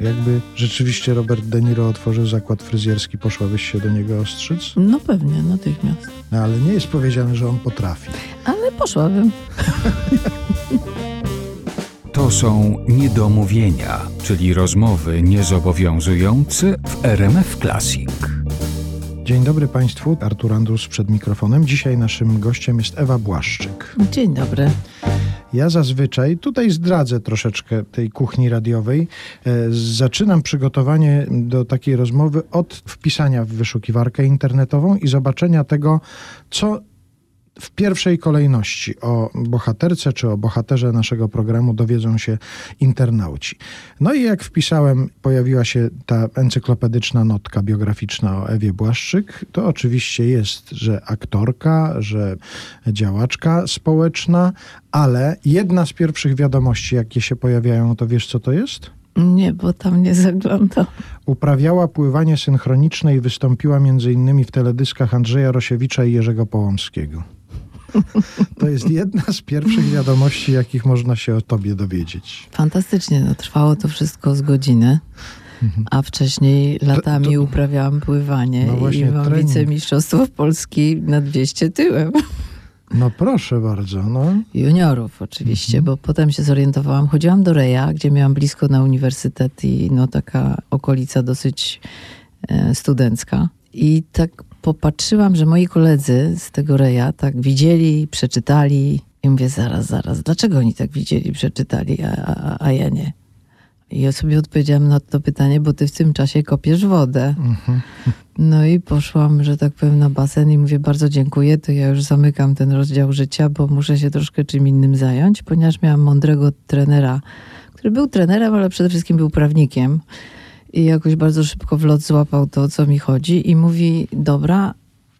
Jakby rzeczywiście Robert De Niro otworzył zakład fryzjerski, poszłabyś się do niego ostrzyc? No pewnie, natychmiast. No, ale nie jest powiedziane, że on potrafi. Ale poszłabym. To są niedomówienia, czyli rozmowy niezobowiązujące w RMF Classic. Dzień dobry Państwu, Artur Andrus przed mikrofonem. Dzisiaj naszym gościem jest Ewa Błaszczyk. Dzień dobry. Ja zazwyczaj, tutaj zdradzę troszeczkę tej kuchni radiowej, e, zaczynam przygotowanie do takiej rozmowy od wpisania w wyszukiwarkę internetową i zobaczenia tego, co w pierwszej kolejności o bohaterce czy o bohaterze naszego programu dowiedzą się internauci. No i jak wpisałem, pojawiła się ta encyklopedyczna notka biograficzna o Ewie Błaszczyk. To oczywiście jest, że aktorka, że działaczka społeczna, ale jedna z pierwszych wiadomości, jakie się pojawiają, to wiesz co to jest? Nie, bo tam nie zaglądam. Uprawiała pływanie synchroniczne i wystąpiła m.in. w teledyskach Andrzeja Rosiewicza i Jerzego Połomskiego. To jest jedna z pierwszych wiadomości, jakich można się o tobie dowiedzieć. Fantastycznie, no, trwało to wszystko z godziny. A wcześniej latami to- uprawiałam pływanie No i mam trening. wicemistrzostwo Polski na 200 tyłem. No proszę bardzo, no. Juniorów oczywiście, bo potem się zorientowałam. Chodziłam do Reja, gdzie miałam blisko na uniwersytet i no taka okolica dosyć e, studencka. I tak popatrzyłam, że moi koledzy z tego Reja tak widzieli, przeczytali i mówię, zaraz, zaraz, dlaczego oni tak widzieli, przeczytali, a, a, a ja nie? I ja sobie odpowiedziałam na to pytanie, bo ty w tym czasie kopiesz wodę. No i poszłam, że tak powiem, na basen i mówię bardzo dziękuję, to ja już zamykam ten rozdział życia, bo muszę się troszkę czym innym zająć, ponieważ miałam mądrego trenera, który był trenerem, ale przede wszystkim był prawnikiem. I jakoś bardzo szybko w lot złapał to, co mi chodzi i mówi, dobra,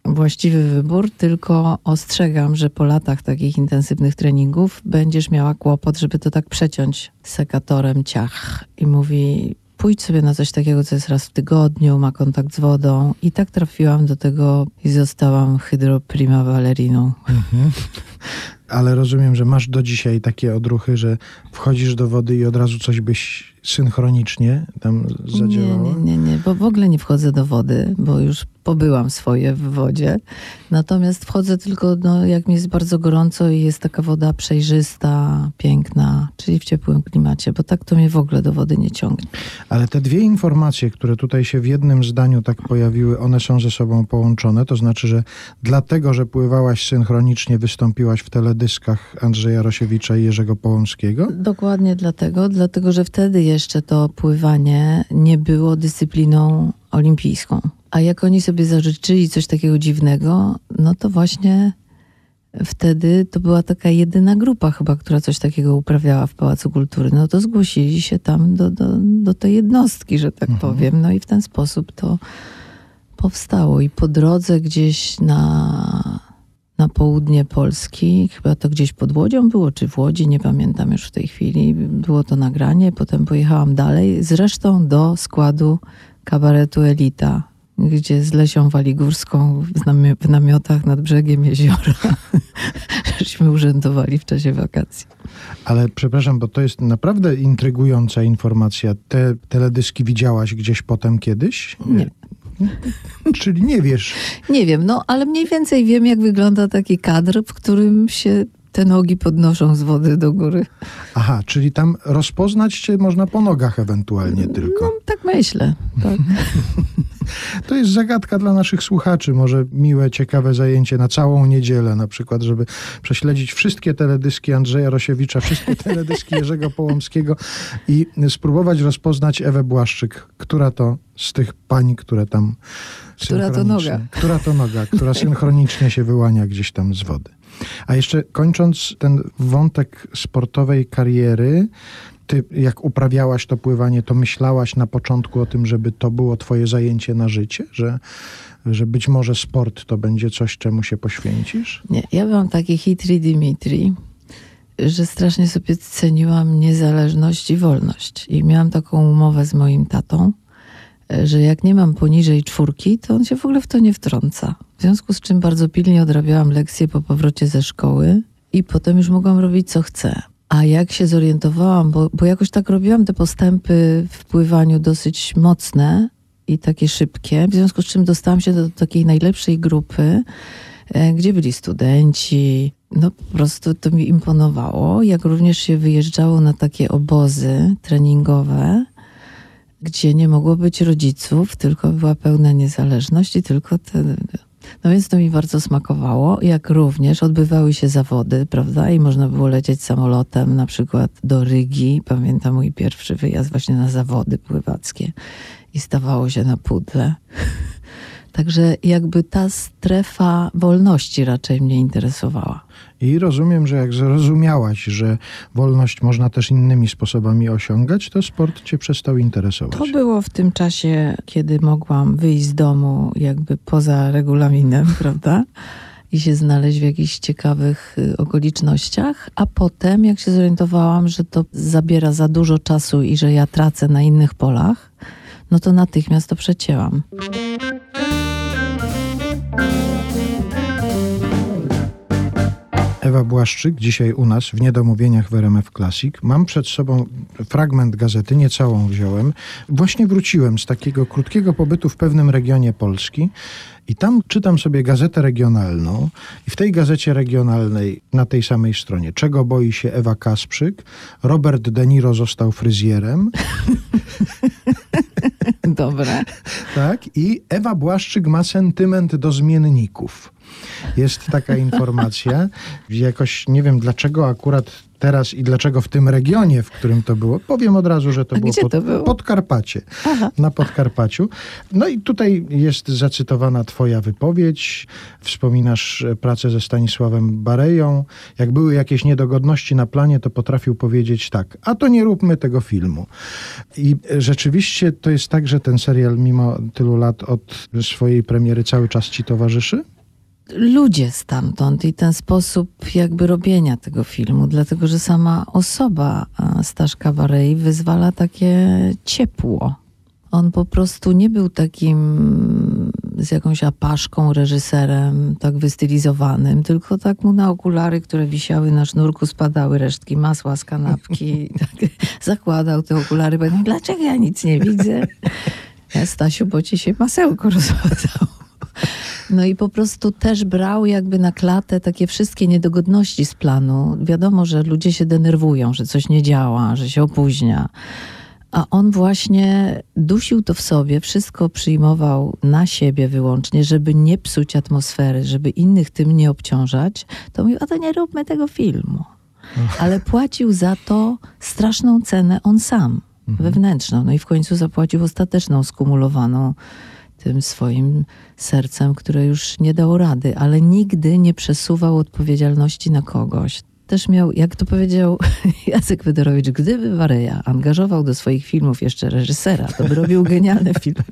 właściwy wybór, tylko ostrzegam, że po latach takich intensywnych treningów będziesz miała kłopot, żeby to tak przeciąć sekatorem ciach. I mówi, pójdź sobie na coś takiego, co jest raz w tygodniu, ma kontakt z wodą. I tak trafiłam do tego i zostałam hydroprima baleriną. Ale rozumiem, że masz do dzisiaj takie odruchy, że wchodzisz do wody i od razu coś byś synchronicznie tam Nie, zadziałała? nie, nie, nie, bo w ogóle nie wchodzę do wody, bo już pobyłam swoje w wodzie. Natomiast wchodzę tylko, no, jak mi jest bardzo gorąco i jest taka woda przejrzysta, piękna, czyli w ciepłym klimacie, bo tak to mnie w ogóle do wody nie ciągnie. Ale te dwie informacje, które tutaj się w jednym zdaniu tak pojawiły, one są ze sobą połączone. To znaczy, że dlatego, że pływałaś synchronicznie, wystąpiłaś w teledyskach Andrzeja Rosiewicza i Jerzego Połomskiego? Dokładnie dlatego, dlatego że wtedy jeszcze to pływanie nie było dyscypliną olimpijską. A jak oni sobie zażyczyli coś takiego dziwnego, no to właśnie wtedy to była taka jedyna grupa chyba, która coś takiego uprawiała w Pałacu Kultury. No to zgłosili się tam do, do, do tej jednostki, że tak powiem. No i w ten sposób to powstało. I po drodze gdzieś na, na południe Polski, chyba to gdzieś pod Łodzią było, czy w Łodzi, nie pamiętam już w tej chwili, było to nagranie. Potem pojechałam dalej, zresztą do składu kabaretu Elita, gdzie z Lesią Waligórską w, namio- w namiotach nad brzegiem jeziora żeśmy urzędowali w czasie wakacji. Ale przepraszam, bo to jest naprawdę intrygująca informacja. Te teledyski widziałaś gdzieś potem kiedyś? Nie. Czyli nie wiesz. Nie wiem, no ale mniej więcej wiem, jak wygląda taki kadr, w którym się te nogi podnoszą z wody do góry. Aha, czyli tam rozpoznać cię można po nogach ewentualnie tylko. No, tak myślę. Tak. To jest zagadka dla naszych słuchaczy. Może miłe, ciekawe zajęcie na całą niedzielę, na przykład, żeby prześledzić wszystkie teledyski Andrzeja Rosiewicza, wszystkie teledyski Jerzego Połomskiego i spróbować rozpoznać Ewę Błaszczyk, która to z tych pań, które tam Która to noga. Która to noga, która synchronicznie się wyłania gdzieś tam z wody. A jeszcze kończąc ten wątek sportowej kariery, ty jak uprawiałaś to pływanie, to myślałaś na początku o tym, żeby to było twoje zajęcie na życie? Że, że być może sport to będzie coś, czemu się poświęcisz? Nie, ja byłam taki hitri Dimitri, że strasznie sobie ceniłam niezależność i wolność. I miałam taką umowę z moim tatą, że jak nie mam poniżej czwórki, to on się w ogóle w to nie wtrąca. W związku z czym bardzo pilnie odrabiałam lekcje po powrocie ze szkoły i potem już mogłam robić co chcę. A jak się zorientowałam, bo, bo jakoś tak robiłam te postępy w pływaniu dosyć mocne i takie szybkie, w związku z czym dostałam się do takiej najlepszej grupy, e, gdzie byli studenci. No po prostu to mi imponowało, jak również się wyjeżdżało na takie obozy treningowe, gdzie nie mogło być rodziców, tylko była pełna niezależność i tylko te no więc to mi bardzo smakowało, jak również odbywały się zawody, prawda? I można było lecieć samolotem na przykład do Rygi. Pamiętam mój pierwszy wyjazd właśnie na zawody pływackie i stawało się na pudle. Także jakby ta strefa wolności raczej mnie interesowała. I rozumiem, że jak zrozumiałaś, że wolność można też innymi sposobami osiągać, to sport cię przestał interesować. To było w tym czasie, kiedy mogłam wyjść z domu jakby poza regulaminem, prawda? I się znaleźć w jakichś ciekawych y, okolicznościach, a potem, jak się zorientowałam, że to zabiera za dużo czasu i że ja tracę na innych polach, no to natychmiast to przecięłam. Ewa Błaszczyk, dzisiaj u nas w Niedomówieniach w RMF Classic. Mam przed sobą fragment gazety, nie całą wziąłem. Właśnie wróciłem z takiego krótkiego pobytu w pewnym regionie Polski i tam czytam sobie gazetę regionalną i w tej gazecie regionalnej na tej samej stronie czego boi się Ewa Kasprzyk, Robert De Niro został fryzjerem. Dobre. Tak, i Ewa Błaszczyk ma sentyment do zmienników. Jest taka informacja. Jakoś nie wiem dlaczego akurat teraz i dlaczego w tym regionie, w którym to było. Powiem od razu, że to było, pod, to było? Podkarpacie. Aha. Na Podkarpaciu. No i tutaj jest zacytowana twoja wypowiedź. Wspominasz pracę ze Stanisławem Bareją. Jak były jakieś niedogodności na planie, to potrafił powiedzieć tak, a to nie róbmy tego filmu. I rzeczywiście to jest tak, że ten serial mimo tylu lat od swojej premiery cały czas ci towarzyszy? Ludzie stamtąd i ten sposób jakby robienia tego filmu, dlatego że sama osoba a, Staszka Barei wyzwala takie ciepło. On po prostu nie był takim z jakąś apaszką reżyserem, tak wystylizowanym, tylko tak mu na okulary, które wisiały na sznurku, spadały resztki masła z kanapki. tak, zakładał te okulary, bo dlaczego ja nic nie widzę? Ja, Stasiu, bo ci się masełko rozpadało. No i po prostu też brał jakby na klatę takie wszystkie niedogodności z planu. Wiadomo, że ludzie się denerwują, że coś nie działa, że się opóźnia. A on właśnie dusił to w sobie, wszystko przyjmował na siebie wyłącznie, żeby nie psuć atmosfery, żeby innych tym nie obciążać. To mówił, a to nie róbmy tego filmu. Ale płacił za to straszną cenę on sam, wewnętrzną. No i w końcu zapłacił ostateczną, skumulowaną tym swoim sercem, które już nie dało rady, ale nigdy nie przesuwał odpowiedzialności na kogoś. Też miał, jak to powiedział Jacek Fedorowicz, gdyby Wareja angażował do swoich filmów jeszcze reżysera, to by robił genialne filmy.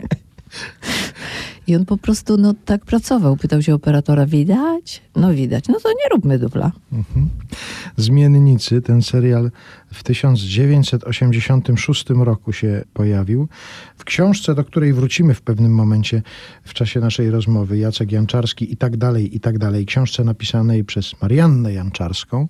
I on po prostu no, tak pracował. Pytał się operatora, widać? No widać. No to nie róbmy dubla. Mhm. Zmiennicy, ten serial w 1986 roku się pojawił. W książce, do której wrócimy w pewnym momencie w czasie naszej rozmowy, Jacek Janczarski i tak dalej, i tak dalej. Książce napisanej przez Mariannę Janczarską,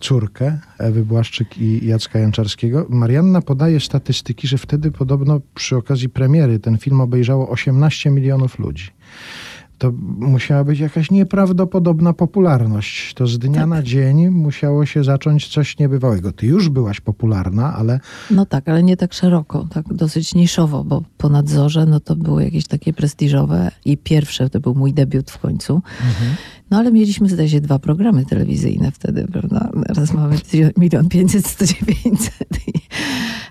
córkę Ewy Błaszczyk i Jacka Janczarskiego. Marianna podaje statystyki, że wtedy podobno przy okazji premiery ten film obejrzało 18 milionów ludzi to musiała być jakaś nieprawdopodobna popularność. To z dnia Tak. na dzień musiało się zacząć coś niebywałego. Ty już byłaś popularna, ale No tak, ale nie tak szeroko, tak dosyć niszowo, bo po nadzorze no to było jakieś takie prestiżowe i pierwsze, to był mój debiut w końcu. No ale mieliśmy zdaje się dwa programy telewizyjne wtedy, prawda? Teraz mamy milion pięćset, sto dziewięćset.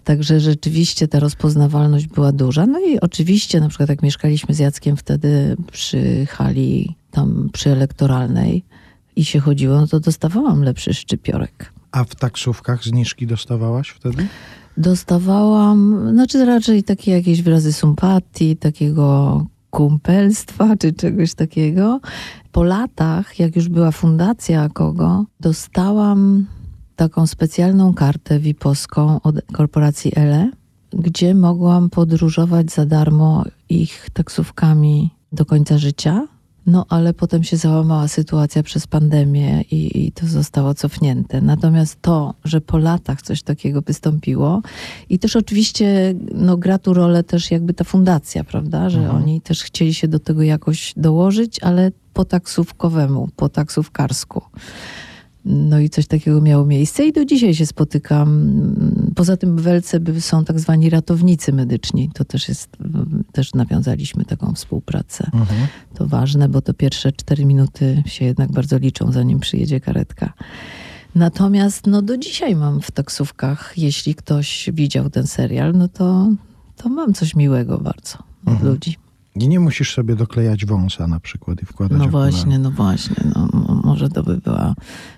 Także rzeczywiście ta rozpoznawalność była duża. No i oczywiście na przykład jak mieszkaliśmy z Jackiem wtedy przy hali tam przy elektoralnej i się chodziło, no to dostawałam lepszy szczypiorek. a w taksówkach zniżki dostawałaś wtedy? Dostawałam, znaczy raczej takie jakieś wyrazy sympatii, takiego kumpelstwa czy czegoś takiego. Po latach, jak już była fundacja kogo, dostałam taką specjalną kartę VIP-owską od korporacji ELE, gdzie mogłam podróżować za darmo ich taksówkami do końca życia. No ale potem się załamała sytuacja przez pandemię i, i, to zostało cofnięte. Natomiast to, że po latach coś takiego wystąpiło i też oczywiście no, gra tu rolę też jakby ta fundacja, prawda, że mhm. oni też chcieli się do tego jakoś dołożyć, ale po taksówkowemu, po taksówkarsku. No i coś takiego miało miejsce i do dzisiaj się spotykam. Poza tym w Welce są tak zwani ratownicy medyczni. To też jest, też nawiązaliśmy taką współpracę. Mhm. To ważne, bo to pierwsze cztery minuty się jednak bardzo liczą, zanim przyjedzie karetka. Natomiast no do dzisiaj mam w taksówkach, jeśli ktoś widział ten serial, no to, to mam coś miłego bardzo od mhm. ludzi. I nie musisz sobie doklejać wąsa na przykład i wkładać No okulary. właśnie, no właśnie. No, może to by była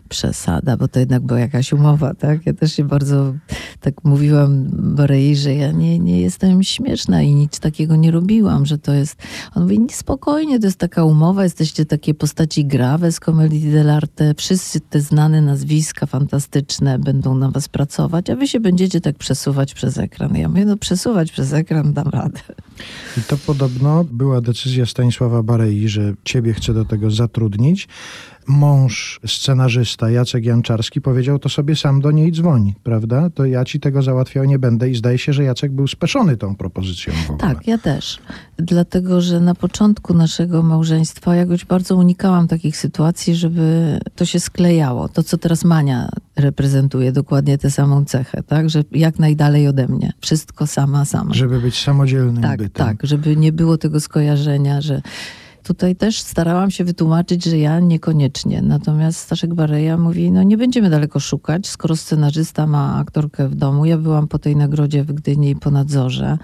przesada, bo to jednak była jakaś umowa, tak? Ja też się bardzo tak mówiłam Barei, że ja nie, nie jestem śmieszna i nic takiego nie robiłam, że to jest... On mówi, spokojnie, to jest taka umowa, jesteście takie postaci grawe z Comedii dell'arte, wszyscy te znane nazwiska fantastyczne będą na was pracować, a wy się będziecie tak przesuwać przez ekran. Ja mówię, no przesuwać przez ekran dam radę. I to podobno była decyzja Stanisława Barei, że ciebie chce do tego zatrudnić. Mąż scenarzysta Jacek Janczarski powiedział, to sobie sam do niej dzwoni, prawda? To ja ci tego załatwiał nie będę i zdaje się, że Jacek był speszony tą propozycją. Tak, ja też. Dlatego, że na początku naszego małżeństwa jakoś bardzo unikałam takich sytuacji, żeby to się sklejało. To, co teraz Mania reprezentuje, dokładnie tę samą cechę, tak? Że jak najdalej ode mnie. Wszystko sama, sama. Żeby być samodzielnym tak, bytem. Tak, żeby nie było tego skojarzenia, że tutaj też starałam się wytłumaczyć, że ja niekoniecznie. Natomiast Staszek Bareja mówi, no nie będziemy daleko szukać, skoro scenarzysta ma aktorkę w domu. Ja byłam po tej nagrodzie w Gdyni po nadzorze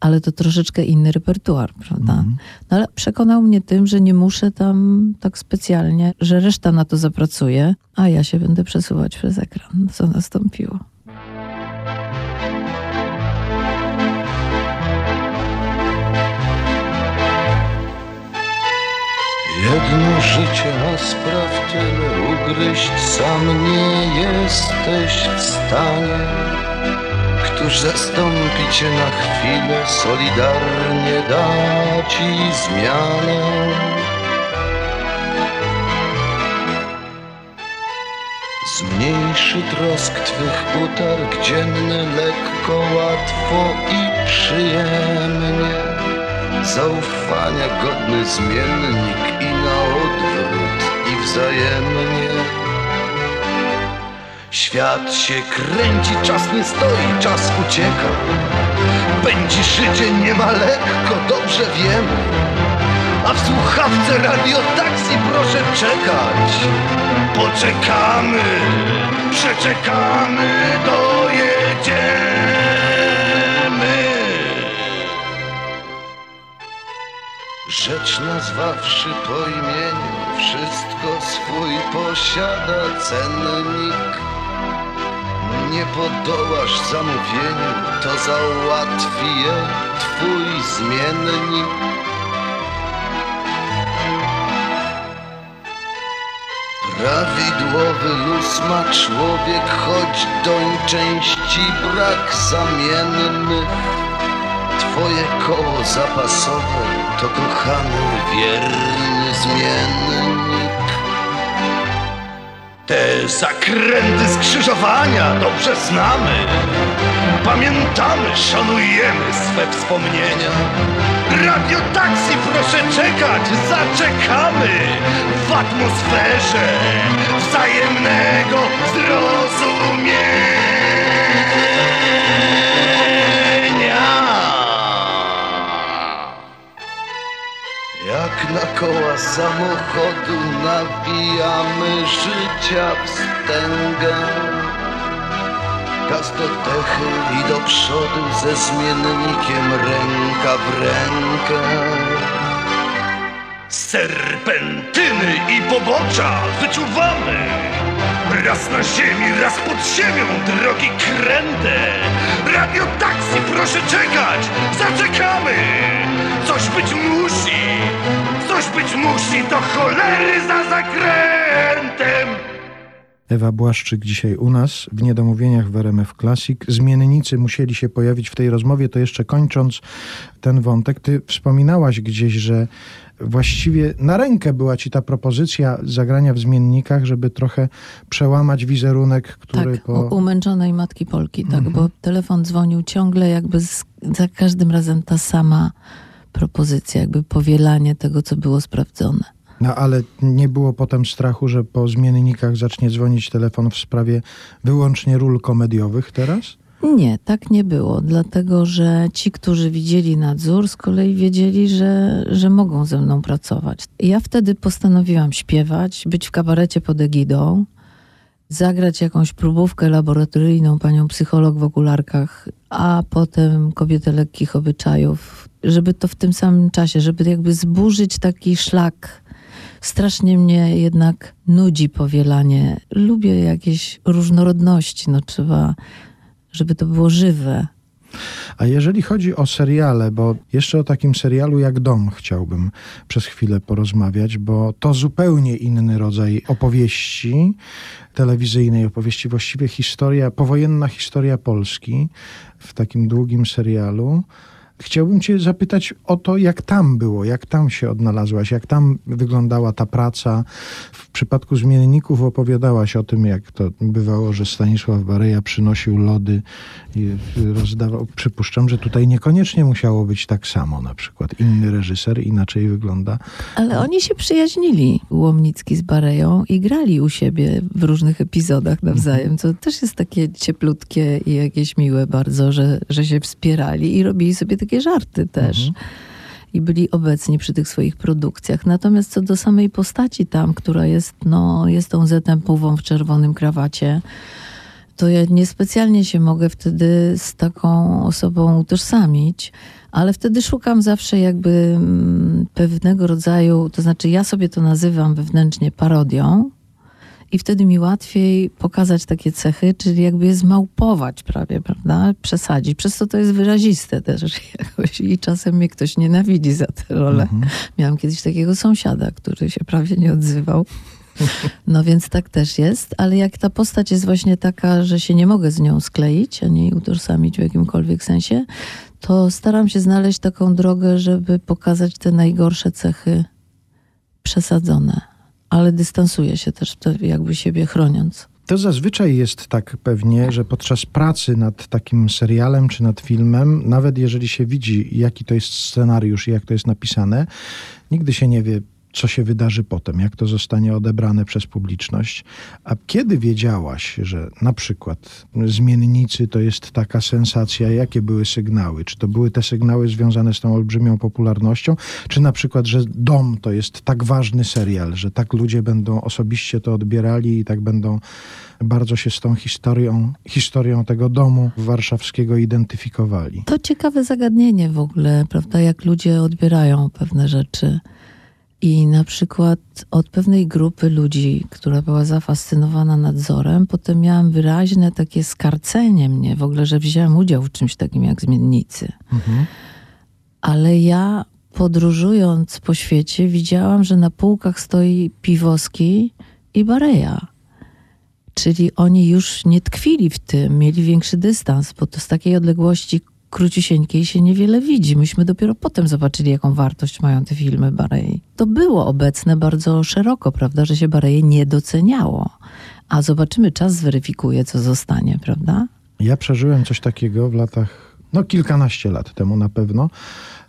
ale to troszeczkę inny repertuar, prawda? Mm. No ale przekonał mnie tym, że nie muszę tam tak specjalnie, że reszta na to zapracuje, a ja się będę przesuwać przez ekran, co nastąpiło. Jedno życie spraw tyle ugryźć sam nie jesteś w stanie Któż zastąpi cię na chwilę, solidarnie da ci zmianę? Zmniejszy trosk twych utarg dzienny lekko, łatwo i przyjemnie. Zaufania godny zmiennik i na odwrót i wzajemnie Świat się kręci, czas nie stoi, czas ucieka. Pędzi szycie nie ma lekko, dobrze wiemy A w słuchawce radiotaksji proszę czekać. Poczekamy, przeczekamy, dojedziemy. Rzecz nazwawszy po imieniu, wszystko swój posiada cennik. Nie podołasz zamówieniu, to załatwi je twój zmiennik. Prawidłowy luz ma człowiek, choć doń części brak zamiennych. Twoje koło zapasowe to kochany, wierny zmiennik. Te zakręty skrzyżowania dobrze znamy. Pamiętamy, szanujemy swe wspomnienia. Radio taksi proszę czekać, zaczekamy w atmosferze wzajemnego zrozumienia. Na koła samochodu nawijamy życia wstęgę Gaz do dechy i do przodu ze zmiennikiem ręka w rękę. Serpentyny i pobocza wyczuwamy. Raz na ziemi, raz pod ziemią, drogi kręte. Radio taksi, proszę czekać, zaczekamy. Coś być musi, coś być musi, to cholery za zakrętem Ewa Błaszczyk dzisiaj u nas w Niedomówieniach w RMF Classic. Zmiennicy musieli się pojawić w tej rozmowie, to jeszcze kończąc ten wątek, ty wspominałaś gdzieś, że właściwie na rękę była ci ta propozycja zagrania w zmiennikach, żeby trochę przełamać wizerunek, który tak, po... u umęczonej matki Polki, tak, Mhm. bo telefon dzwonił ciągle jakby z, za każdym razem ta sama propozycja, jakby powielanie tego, co było sprawdzone. No ale nie było potem strachu, że po zmiennikach zacznie dzwonić telefon w sprawie wyłącznie ról komediowych teraz? Nie, tak nie było, dlatego że ci, którzy widzieli nadzór, z kolei wiedzieli, że, że mogą ze mną pracować. Ja wtedy postanowiłam śpiewać, być w kabarecie pod egidą, zagrać jakąś próbówkę laboratoryjną, panią psycholog w okularkach, a potem kobietę lekkich obyczajów, żeby to w tym samym czasie, żeby jakby zburzyć taki szlak. Strasznie mnie jednak nudzi powielanie. Lubię jakieś różnorodności, no trzeba żeby to było żywe. A jeżeli chodzi o seriale, bo jeszcze o takim serialu jak Dom chciałbym przez chwilę porozmawiać, bo to zupełnie inny rodzaj opowieści, telewizyjnej opowieści, właściwie historia, powojenna historia Polski w takim długim serialu. Chciałbym Cię zapytać o to, jak tam było, jak tam się odnalazłaś, jak tam wyglądała ta praca. W przypadku zmienników opowiadałaś o tym, jak to bywało, że Stanisław Bareja przynosił lody rozdawał. Przypuszczam, że tutaj niekoniecznie musiało być tak samo, na przykład inny reżyser inaczej wygląda. Ale oni się przyjaźnili, Łomnicki z Bareją, i grali u siebie w różnych epizodach nawzajem, co też jest takie cieplutkie i jakieś miłe bardzo, że, że się wspierali i robili sobie takie żarty też. I byli obecni przy tych swoich produkcjach. Natomiast co do samej postaci tam, która jest, no, jest tą zetem puwą w czerwonym krawacie, to ja niespecjalnie się mogę wtedy z taką osobą utożsamić, ale wtedy szukam zawsze jakby mm, pewnego rodzaju, to znaczy ja sobie to nazywam wewnętrznie parodią i wtedy mi łatwiej pokazać takie cechy, czyli jakby je zmałpować prawie, prawda? Przesadzić. Przez to to jest wyraziste też jakoś i czasem mnie ktoś nienawidzi za tę rolę. Miałam kiedyś takiego sąsiada, który się prawie nie odzywał. No więc tak też jest, ale jak ta postać jest właśnie taka, że się nie mogę z nią skleić, ani utożsamić w jakimkolwiek sensie, to staram się znaleźć taką drogę, żeby pokazać te najgorsze cechy przesadzone, ale dystansuję się też jakby siebie chroniąc. To zazwyczaj jest tak pewnie, że podczas pracy nad takim serialem czy nad filmem, nawet jeżeli się widzi, jaki to jest scenariusz i jak to jest napisane, nigdy się nie wie, co się wydarzy potem, jak to zostanie odebrane przez publiczność. A kiedy wiedziałaś, że na przykład zmiennicy to jest taka sensacja, jakie były sygnały? Czy to były te sygnały związane z tą olbrzymią popularnością, czy na przykład, że Dom to jest tak ważny serial, że tak ludzie będą osobiście to odbierali i tak będą bardzo się z tą historią, historią tego domu warszawskiego identyfikowali? To ciekawe zagadnienie w ogóle, prawda, jak ludzie odbierają pewne rzeczy. I na przykład od pewnej grupy ludzi, która była zafascynowana nadzorem, potem miałam wyraźne takie skarcenie mnie w ogóle, że wziąłem udział w czymś takim jak zmiennicy. Ale ja podróżując po świecie widziałam, że na półkach stoi Piwoski i Bareja. Czyli oni już nie tkwili w tym, mieli większy dystans, bo to z takiej odległości króciusieńkiej się niewiele widzi. Myśmy dopiero potem zobaczyli, jaką wartość mają te filmy Barei. To było obecne bardzo szeroko, prawda, że się Bareje nie doceniało. A zobaczymy, czas zweryfikuje, co zostanie, prawda? Ja przeżyłem coś takiego w latach, no kilkanaście lat temu na pewno,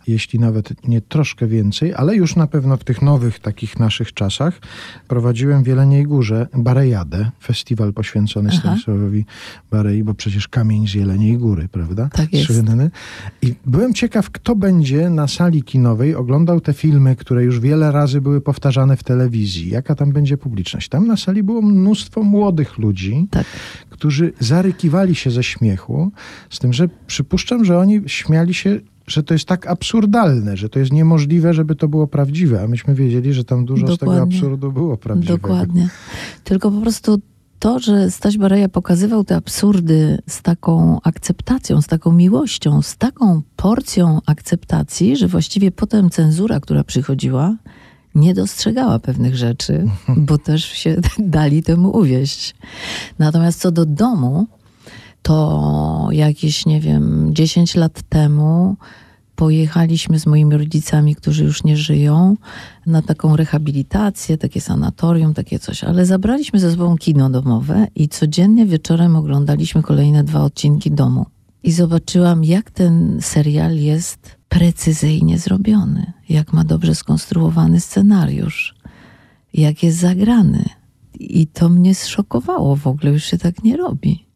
jeśli nawet nie troszkę więcej, ale już na pewno w tych nowych takich naszych czasach prowadziłem w Jeleniej Górze Barejadę, festiwal poświęcony Aha. Stanisławowi Barei, bo przecież kamień z Jeleniej Góry, prawda? Tak jest. Słynny. I byłem ciekaw, kto będzie na sali kinowej oglądał te filmy, które już wiele razy były powtarzane w telewizji. Jaka tam będzie publiczność? Tam na sali było mnóstwo młodych ludzi, Tak. którzy zarykiwali się ze śmiechu, z tym, że przypuszczam, że oni śmiali się, że to jest tak absurdalne, że to jest niemożliwe, żeby to było prawdziwe, a myśmy wiedzieli, że tam dużo z tego Dokładnie. absurdu było prawdziwego. Dokładnie. Tylko po prostu to, że Staś Bareja pokazywał te absurdy z taką akceptacją, z taką miłością, z taką porcją akceptacji, że właściwie potem cenzura, która przychodziła, nie dostrzegała pewnych rzeczy, bo też się dali temu uwieść. Natomiast co do domu, to jakieś, nie wiem, 10 lat temu pojechaliśmy z moimi rodzicami, którzy już nie żyją, na taką rehabilitację, takie sanatorium, takie coś, ale zabraliśmy ze sobą kino domowe i codziennie wieczorem oglądaliśmy kolejne dwa odcinki domu. I zobaczyłam, jak ten serial jest precyzyjnie zrobiony, jak ma dobrze skonstruowany scenariusz, jak jest zagrany. I to mnie zszokowało w ogóle, już się tak nie robi.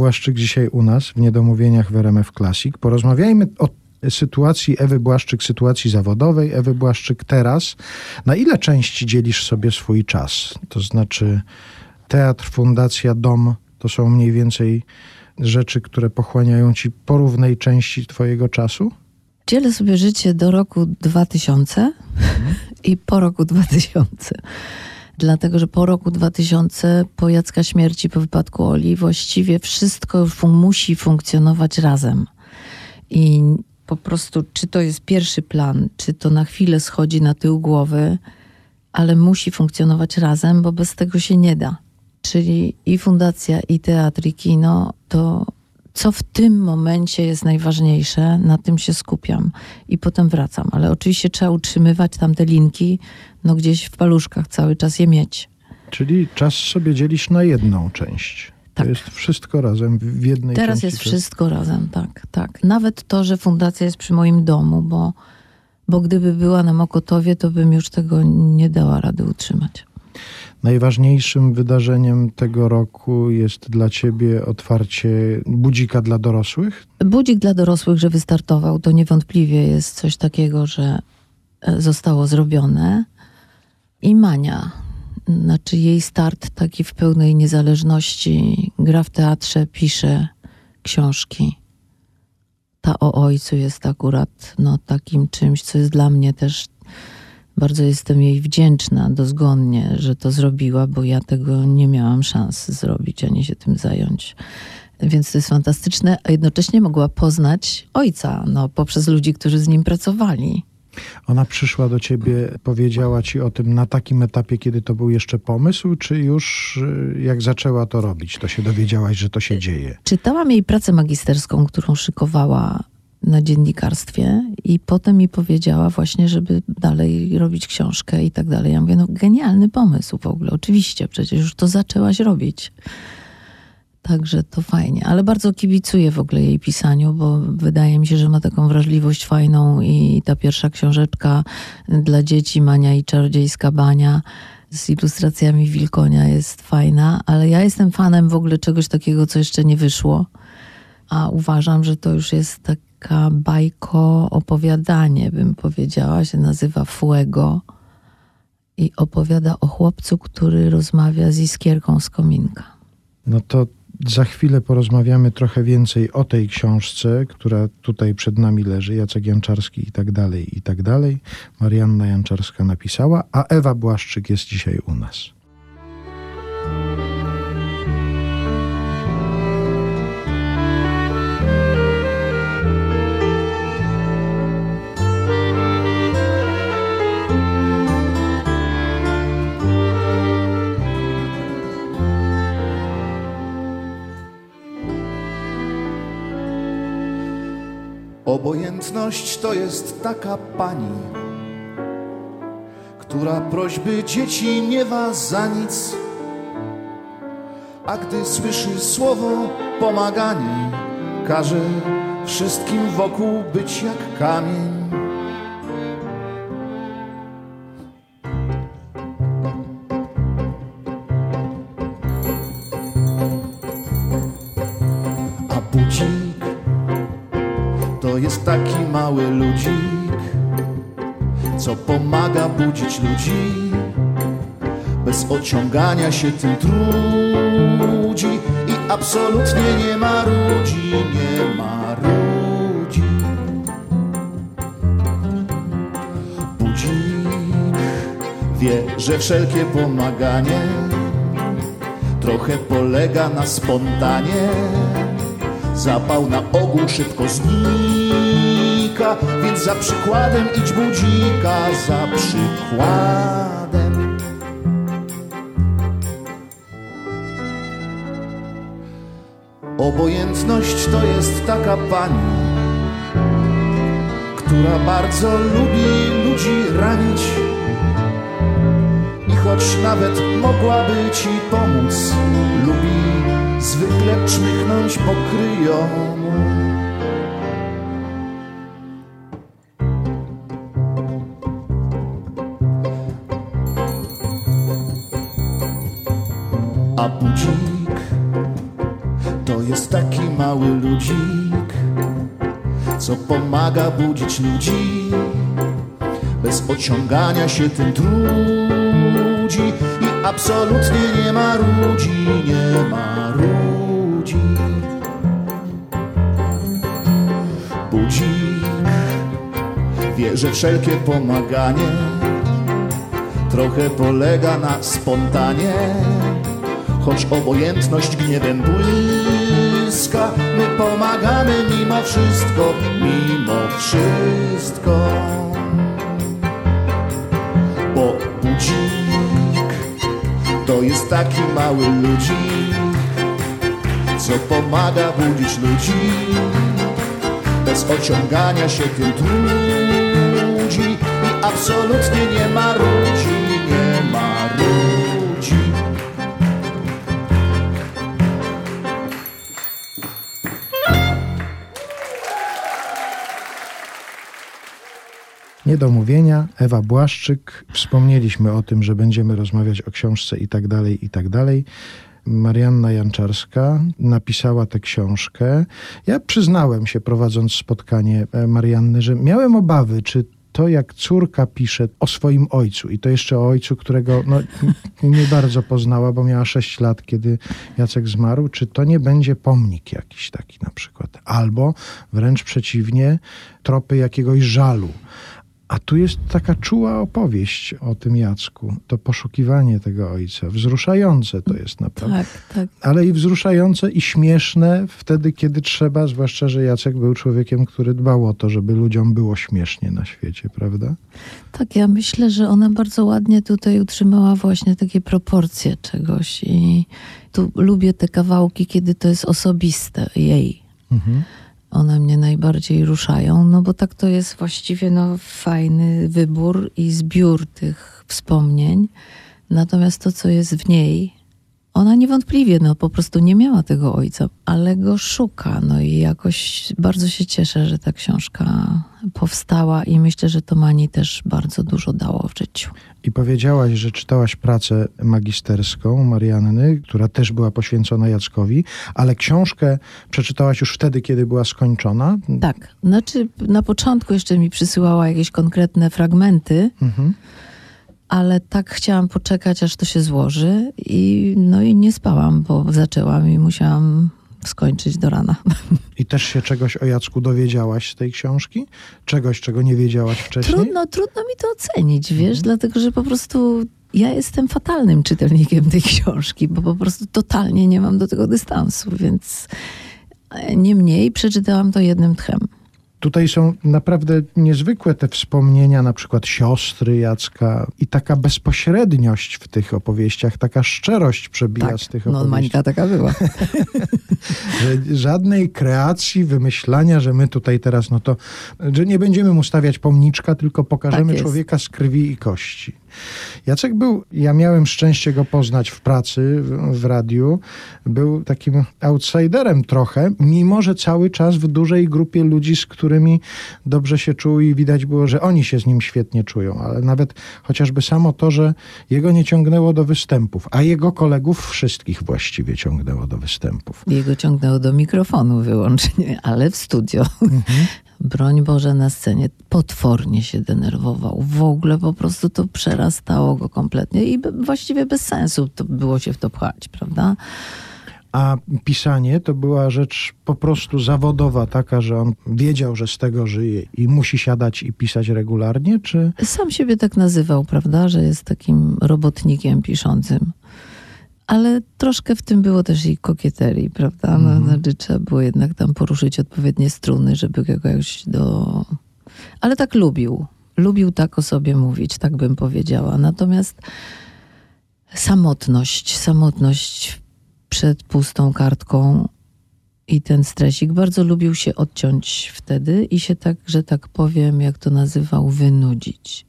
Błaszczyk dzisiaj u nas w Niedomówieniach w RMF Classic. Porozmawiajmy o sytuacji Ewy Błaszczyk, sytuacji zawodowej Ewy Błaszczyk teraz. Na ile części dzielisz sobie swój czas? To znaczy teatr, fundacja, dom to są mniej więcej rzeczy, które pochłaniają ci porównej części twojego czasu? Dzielę sobie życie do roku 2000 i po roku 2000 dlatego że po roku 2000, po Jacka śmierci, po wypadku Oli, właściwie wszystko fun musi funkcjonować razem. I po prostu, czy to jest pierwszy plan, czy to na chwilę schodzi na tył głowy, ale musi funkcjonować razem, bo bez tego się nie da. Czyli i fundacja, i teatr, i kino to co w tym momencie jest najważniejsze, na tym się skupiam i potem wracam. Ale oczywiście trzeba utrzymywać tam te linki, no gdzieś w paluszkach cały czas je mieć. Czyli czas sobie dzielisz na jedną część. Tak. To jest wszystko razem w jednej Teraz części. jest wszystko razem, tak, tak. Nawet to, że fundacja jest przy moim domu, bo, bo gdyby była na Mokotowie, to bym już tego nie dała rady utrzymać. Najważniejszym wydarzeniem tego roku jest dla ciebie otwarcie budzika dla dorosłych? Budzik dla dorosłych, że wystartował, to niewątpliwie jest coś takiego, że e, zostało zrobione. I Mania, znaczy jej start taki w pełnej niezależności, gra w teatrze, pisze książki. Ta o ojcu jest akurat no, takim czymś, co jest dla mnie też bardzo jestem jej wdzięczna dozgonnie, że to zrobiła, bo ja tego nie miałam szans zrobić, ani się tym zająć. Więc to jest fantastyczne, a jednocześnie mogła poznać ojca no, poprzez ludzi, którzy z nim pracowali. Ona przyszła do ciebie, powiedziała ci o tym na takim etapie, kiedy to był jeszcze pomysł, czy już y, jak zaczęła to robić, to się dowiedziałaś, że to się dzieje? Czytałam jej pracę magisterską, którą szykowała na dziennikarstwie i potem mi powiedziała właśnie, żeby dalej robić książkę i tak dalej. Ja mówię, no genialny pomysł w ogóle, oczywiście, przecież już to zaczęłaś robić. Także to fajnie, ale bardzo kibicuję w ogóle jej pisaniu, bo wydaje mi się, że ma taką wrażliwość fajną i ta pierwsza książeczka dla dzieci, Mania i Czarodziejska Bania z ilustracjami Wilkonia jest fajna, ale ja jestem fanem w ogóle czegoś takiego, co jeszcze nie wyszło, a uważam, że to już jest taka bajko opowiadanie, bym powiedziała, się nazywa Fuego i opowiada o chłopcu, który rozmawia z iskierką z kominka. No to za chwilę porozmawiamy trochę więcej o tej książce, która tutaj przed nami leży, Jacek Janczarski i tak dalej, i tak dalej. Marianna Janczarska napisała, a Ewa Błaszczyk jest dzisiaj u nas. Obojętność to jest taka pani, która prośby dzieci nie ma za nic, a gdy słyszy słowo pomaganie, każe wszystkim wokół być jak kamień. Mały ludzik, co pomaga budzić ludzi. Bez ociągania się tym trudzi i absolutnie nie marudzi, nie marudzi. Budzik wie, że wszelkie pomaganie trochę polega na spontanie. Zapał na ogół szybko znika, więc za przykładem idź budzika, za przykładem. Obojętność to jest taka pani, która bardzo lubi ludzi ranić. I choć nawet mogłaby ci pomóc, lubi zwykle czmychnąć pokryjomu. Ludzi. Bez ociągania się tym trudzi i absolutnie nie marudzi, nie marudzi. Budzik wie, że wszelkie pomaganie trochę polega na spontanie. Choć obojętność gniewem błyska, pomagamy mimo wszystko, mimo wszystko. Bo budzik to jest taki mały ludzik, co pomaga budzić ludzi. Bez ociągania się tym trudzi i absolutnie nie marudzi, Niedomówienia, Ewa Błaszczyk. Wspomnieliśmy o tym, że będziemy rozmawiać o książce i tak dalej, i tak dalej. Marianna Janczarska napisała tę książkę. Ja przyznałem się, prowadząc spotkanie e, Marianny, że miałem obawy, czy to, jak córka pisze o swoim ojcu, i to jeszcze o ojcu, którego no, nie bardzo poznała, bo miała 6 lat, kiedy Jacek zmarł, czy to nie będzie pomnik jakiś taki na przykład, albo wręcz przeciwnie, tropy jakiegoś żalu. A tu jest taka czuła opowieść o tym Jacku, to poszukiwanie tego ojca. Wzruszające to jest naprawdę. Tak, tak. Ale i wzruszające i śmieszne wtedy, kiedy trzeba, zwłaszcza, że Jacek był człowiekiem, który dbał o to, żeby ludziom było śmiesznie na świecie, prawda? Tak, ja myślę, że ona bardzo ładnie tutaj utrzymała właśnie takie proporcje czegoś i tu lubię te kawałki, kiedy to jest osobiste jej. Mhm. One mnie najbardziej ruszają, no bo tak to jest właściwie no, fajny wybór i zbiór tych wspomnień. Natomiast to, co jest w niej, Ona niewątpliwie, no po prostu nie miała tego ojca, ale go szuka. No i jakoś bardzo się cieszę, że ta książka powstała i myślę, że to Mani też bardzo dużo dało w życiu. I powiedziałaś, że czytałaś pracę magisterską Marianny, która też była poświęcona Jackowi, ale książkę przeczytałaś już wtedy, kiedy była skończona. Tak, znaczy na początku jeszcze mi przysyłała jakieś konkretne fragmenty, Mhm. ale tak chciałam poczekać, aż to się złoży i no i nie spałam, bo zaczęłam i musiałam skończyć do rana. I też się czegoś o Jacku dowiedziałaś z tej książki? Czegoś, czego nie wiedziałaś wcześniej? Trudno, trudno mi to ocenić, wiesz, dlatego że po prostu ja jestem fatalnym czytelnikiem tej książki, bo po prostu totalnie nie mam do tego dystansu, więc niemniej przeczytałam to jednym tchem. Tutaj są naprawdę niezwykłe te wspomnienia, na przykład siostry Jacka i taka bezpośredniość w tych opowieściach, taka szczerość przebija z tych no opowieści. Mańka taka była. Żadnej kreacji, wymyślania, że my tutaj teraz, no to, że nie będziemy mu stawiać pomniczka, tylko pokażemy Tak człowieka z krwi i kości. Jacek był, ja miałem szczęście go poznać w pracy, w, w radiu, był takim outsiderem trochę, mimo że cały czas w dużej grupie ludzi, z którymi dobrze się czuł i widać było, że oni się z nim świetnie czują, ale nawet chociażby samo to, że jego nie ciągnęło do występów, a jego kolegów wszystkich właściwie ciągnęło do występów. Jego ciągnęło do mikrofonu wyłącznie, ale w studio. Broń Boże na scenie potwornie się denerwował. W ogóle po prostu to przerastało go kompletnie i właściwie bez sensu to było się w to pchać, prawda? A pisanie to była rzecz po prostu zawodowa, taka, że on wiedział, że z tego żyje i musi siadać i pisać regularnie, czy Sam siebie tak nazywał, prawda, że jest takim robotnikiem piszącym. Ale troszkę w tym było też i kokieterii, prawda? No, znaczy, trzeba było jednak tam poruszyć odpowiednie struny, żeby go jakoś do... Ale tak lubił. Lubił tak o sobie mówić, tak bym powiedziała. Natomiast samotność, samotność przed pustą kartką i ten stresik bardzo lubił się odciąć wtedy i się tak, że tak powiem, jak to nazywał, wynudzić.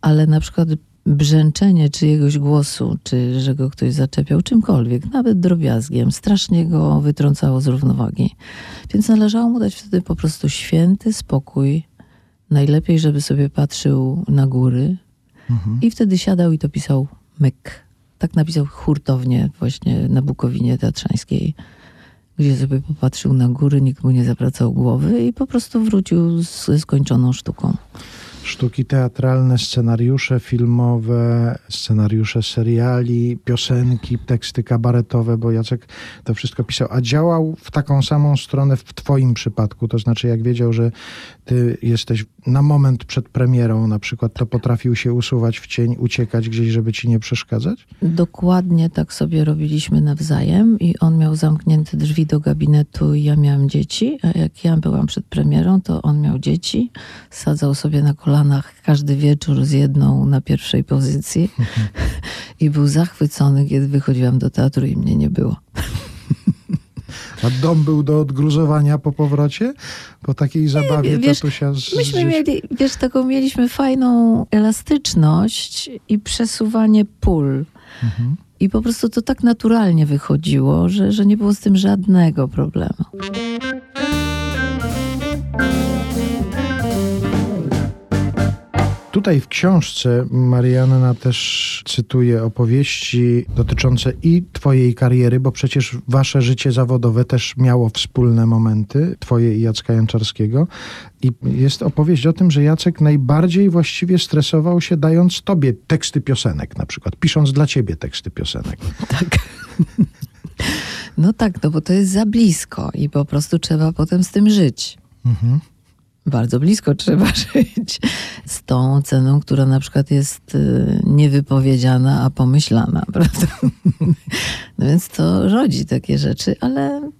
Ale na przykład brzęczenie czyjegoś głosu, czy że go ktoś zaczepiał czymkolwiek, nawet drobiazgiem, strasznie go wytrącało z równowagi. Więc należało mu dać wtedy po prostu święty spokój. Najlepiej, żeby sobie patrzył na góry i wtedy siadał i to pisał myk. Tak napisał hurtownie właśnie na Bukowinie Tatrzańskiej, gdzie sobie popatrzył na góry, nikt mu nie zawracał głowy i po prostu wrócił ze skończoną sztuką. Sztuki teatralne, scenariusze filmowe, scenariusze seriali, piosenki, teksty kabaretowe, bo Jacek to wszystko pisał, a działał w taką samą stronę w twoim przypadku, to znaczy jak wiedział, że ty jesteś na moment przed premierą na przykład, to potrafił się usuwać w cień, uciekać gdzieś, żeby ci nie przeszkadzać? Dokładnie tak sobie robiliśmy nawzajem i on miał zamknięte drzwi do gabinetu i ja miałam dzieci, a jak ja byłam przed premierą, to on miał dzieci, sadzał sobie na kolanach każdy wieczór z jedną na pierwszej pozycji i był zachwycony, kiedy wychodziłam do teatru i mnie nie było. A dom był do odgruzowania po powrocie? Po takiej zabawie wiesz, tatusia z Myśmy mieli, wiesz, taką mieliśmy fajną elastyczność i przesuwanie pól. I po prostu to tak naturalnie wychodziło, że, że nie było z tym żadnego problemu. Tutaj w książce Marianna też cytuje opowieści dotyczące i twojej kariery, bo przecież wasze życie zawodowe też miało wspólne momenty, twoje i Jacka Janczarskiego. I jest opowieść o tym, że Jacek najbardziej właściwie stresował się dając tobie teksty piosenek na przykład, pisząc dla ciebie teksty piosenek. Tak. No tak, no bo to jest za blisko i po prostu trzeba potem z tym żyć. Bardzo blisko trzeba żyć. Z tą ceną, która na przykład jest y, niewypowiedziana, a pomyślana, prawda? No więc to rodzi takie rzeczy, ale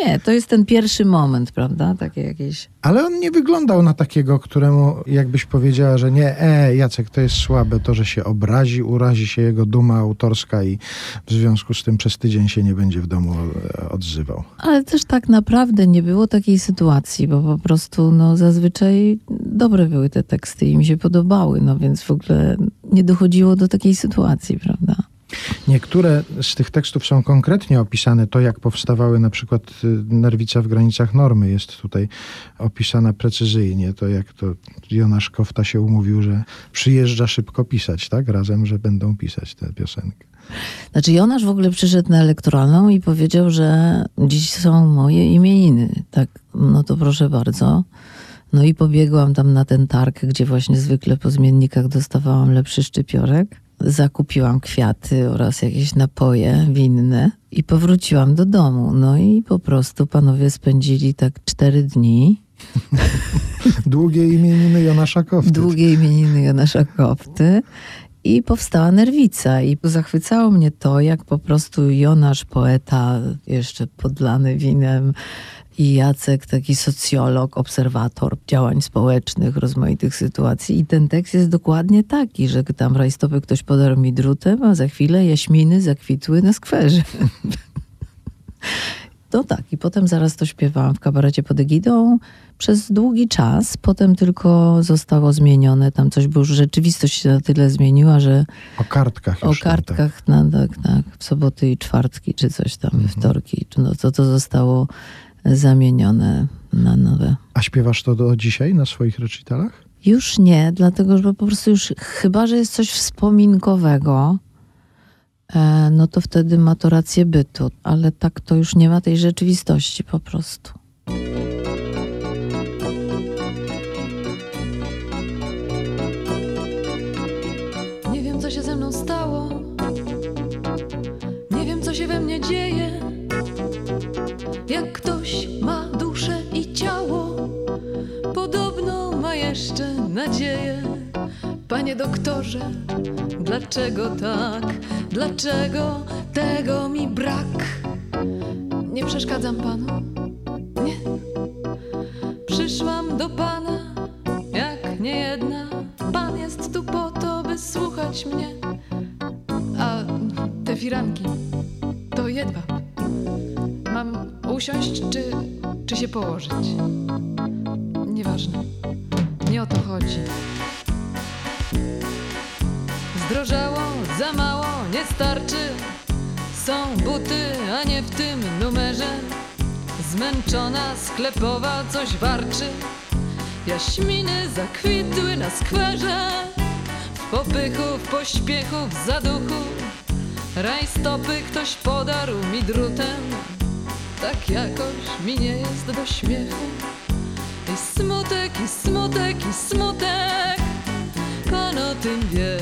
nie, to jest ten pierwszy moment, prawda? Takie jakieś. Ale on nie wyglądał na takiego, któremu jakbyś powiedziała, że nie, e, Jacek, to jest słabe, to, że się obrazi, urazi się jego duma autorska i w związku z tym przez tydzień się nie będzie w domu e, odzywał. Ale też tak naprawdę nie było takiej sytuacji, bo po prostu no, zazwyczaj dobre były te teksty i mi się podobały, no więc w ogóle nie dochodziło do takiej sytuacji, prawda? Niektóre z tych tekstów są konkretnie opisane, to jak powstawały na przykład y, Nerwica w granicach normy jest tutaj opisana precyzyjnie, to jak to Jonasz Kofta się umówił, że przyjeżdża szybko pisać, tak? Razem, że będą pisać tę piosenkę. Znaczy Jonasz w ogóle przyszedł na elektoralną i powiedział, że dziś są moje imieniny. Tak, no to proszę bardzo. No i pobiegłam tam na ten targ, gdzie właśnie zwykle po zmiennikach dostawałam lepszy szczypiorek. Zakupiłam kwiaty oraz jakieś napoje winne i powróciłam do domu. No i po prostu panowie spędzili tak cztery dni. Długie imieniny Jonasza Kofty. Długie imieniny Jonasza Kofty. I powstała nerwica. I zachwycało mnie to, jak po prostu Jonasz, poeta, jeszcze podlany winem, i Jacek, taki socjolog, obserwator działań społecznych, rozmaitych sytuacji. I ten tekst jest dokładnie taki, że tam rajstopy ktoś podarł mi drutem, a za chwilę jaśminy zakwitły na skwerze. No tak, i potem zaraz to śpiewałam w kabarecie pod egidą przez długi czas. Potem tylko zostało zmienione. Tam coś, bo już rzeczywistość się na tyle zmieniła, że O kartkach o tam, tak. kartkach na, tak, tak, w soboty i czwartki, czy coś tam, we wtorki, no to to zostało zamienione na nowe. A śpiewasz to do dzisiaj na swoich recitalach? Już nie, dlatego że po prostu już chyba, że jest coś wspominkowego, e, no to wtedy ma to rację bytu, ale tak to już nie ma tej rzeczywistości po prostu. Nadzieję. Panie doktorze, dlaczego tak? Dlaczego tego mi brak? Nie przeszkadzam panu? Nie. Przyszłam do pana jak nie jedna. Pan jest tu po to, by słuchać mnie. A te firanki to jedwab. Mam usiąść czy, czy się położyć? Nieważne. Nie o to chodzi. Zdrożało, za mało, nie starczy. Są buty, a nie w tym numerze. Zmęczona sklepowa coś warczy. Jaśminy zakwitły na skwerze W popychu, w pośpiechu, w zaduchu Rajstopy ktoś podarł mi drutem Tak jakoś mi nie jest do śmiechu I smutek, i smutek, i smutek Pan o tym wie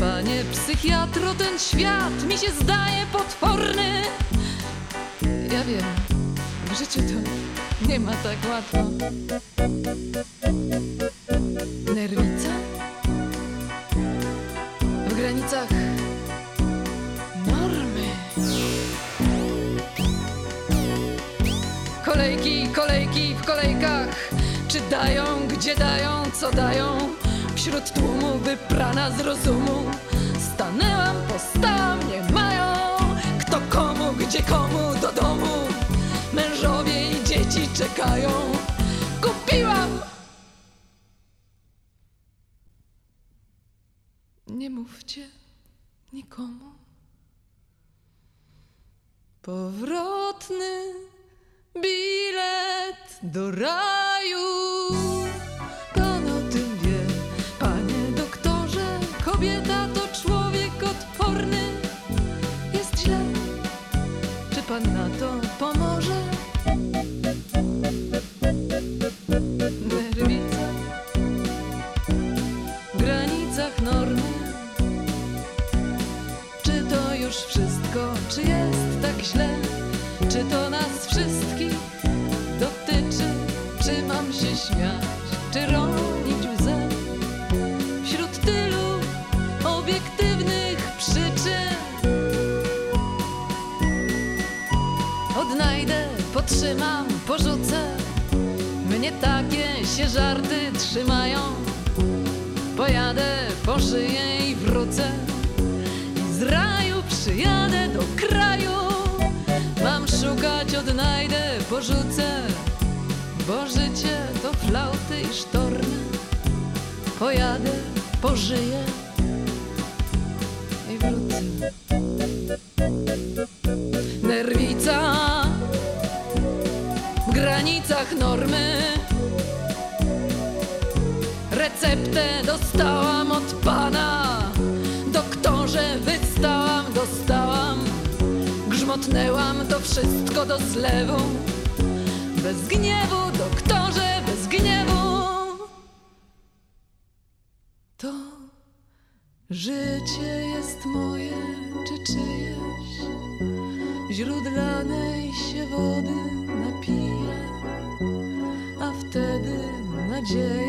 Panie psychiatro, ten świat mi się zdaje potworny Ja wiem, w życiu to nie ma tak łatwo Nerwica? W granicach normy. Kolejki, kolejki w kolejkach. Czy dają, gdzie dają, co dają? Wśród tłumu wyprana z rozumu. Stanęłam, postałam, nie mają. Kto komu, gdzie komu, do domu. Mężowie i dzieci czekają. Kupiłam Nie mówcie nikomu. Powrotny bilet do raju. Pan o tym wie, panie doktorze. Kobieta to człowiek odporny. Jest źle. Czy pan na to pomoże? Nerwica w granicach normy. Czy to już wszystko, czy jest tak źle? Czy to nas wszystkich dotyczy? Czy mam się śmiać, czy ronić łzę? Wśród tylu obiektywnych przyczyn Odnajdę, potrzymam, porzucę. Mnie takie się żarty trzymają. Pojadę po szyję i wrócę. Z raju przyjadę do kraju szukać, odnajdę, porzucę Bo życie to flauty i sztormy Pojadę, pożyję I wrócę. Nerwica w granicach normy. Receptę dostałam Grzmotnęłam to wszystko do zlewu. Bez gniewu, doktorze, bez gniewu. To życie jest moje czy czyjeś. Źródlanej się wody napiję, a wtedy nadzieja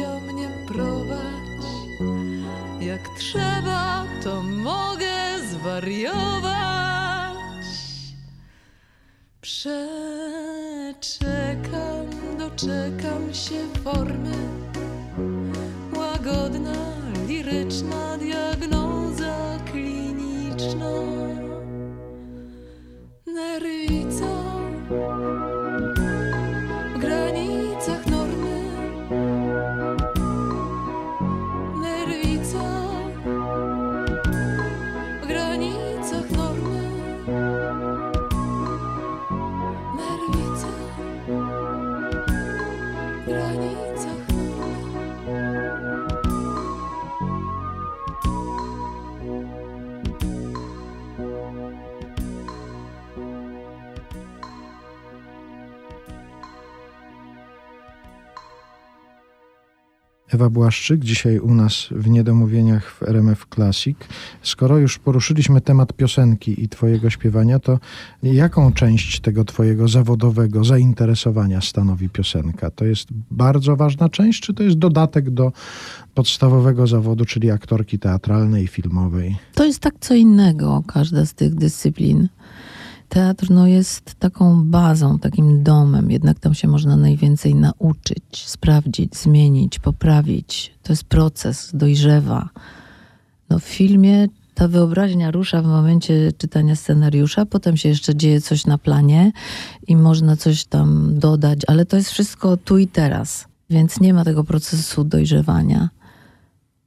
doczekam się formy. Łagodna, liryczna diagnoza kliniczna. Ewa Błaszczyk, dzisiaj u nas w Niedomówieniach w RMF Classic. Skoro już poruszyliśmy temat piosenki i twojego śpiewania, to jaką część tego twojego zawodowego zainteresowania stanowi piosenka? To jest bardzo ważna część, czy to jest dodatek do podstawowego zawodu, czyli aktorki teatralnej i filmowej? To jest tak co innego, każda z tych dyscyplin. Teatr no, jest taką bazą, takim domem, jednak tam się można najwięcej nauczyć, sprawdzić, zmienić, poprawić. To jest proces, dojrzewa. No, w filmie ta wyobraźnia rusza w momencie czytania scenariusza, potem się jeszcze dzieje coś na planie i można coś tam dodać, ale to jest wszystko tu i teraz, więc nie ma tego procesu dojrzewania.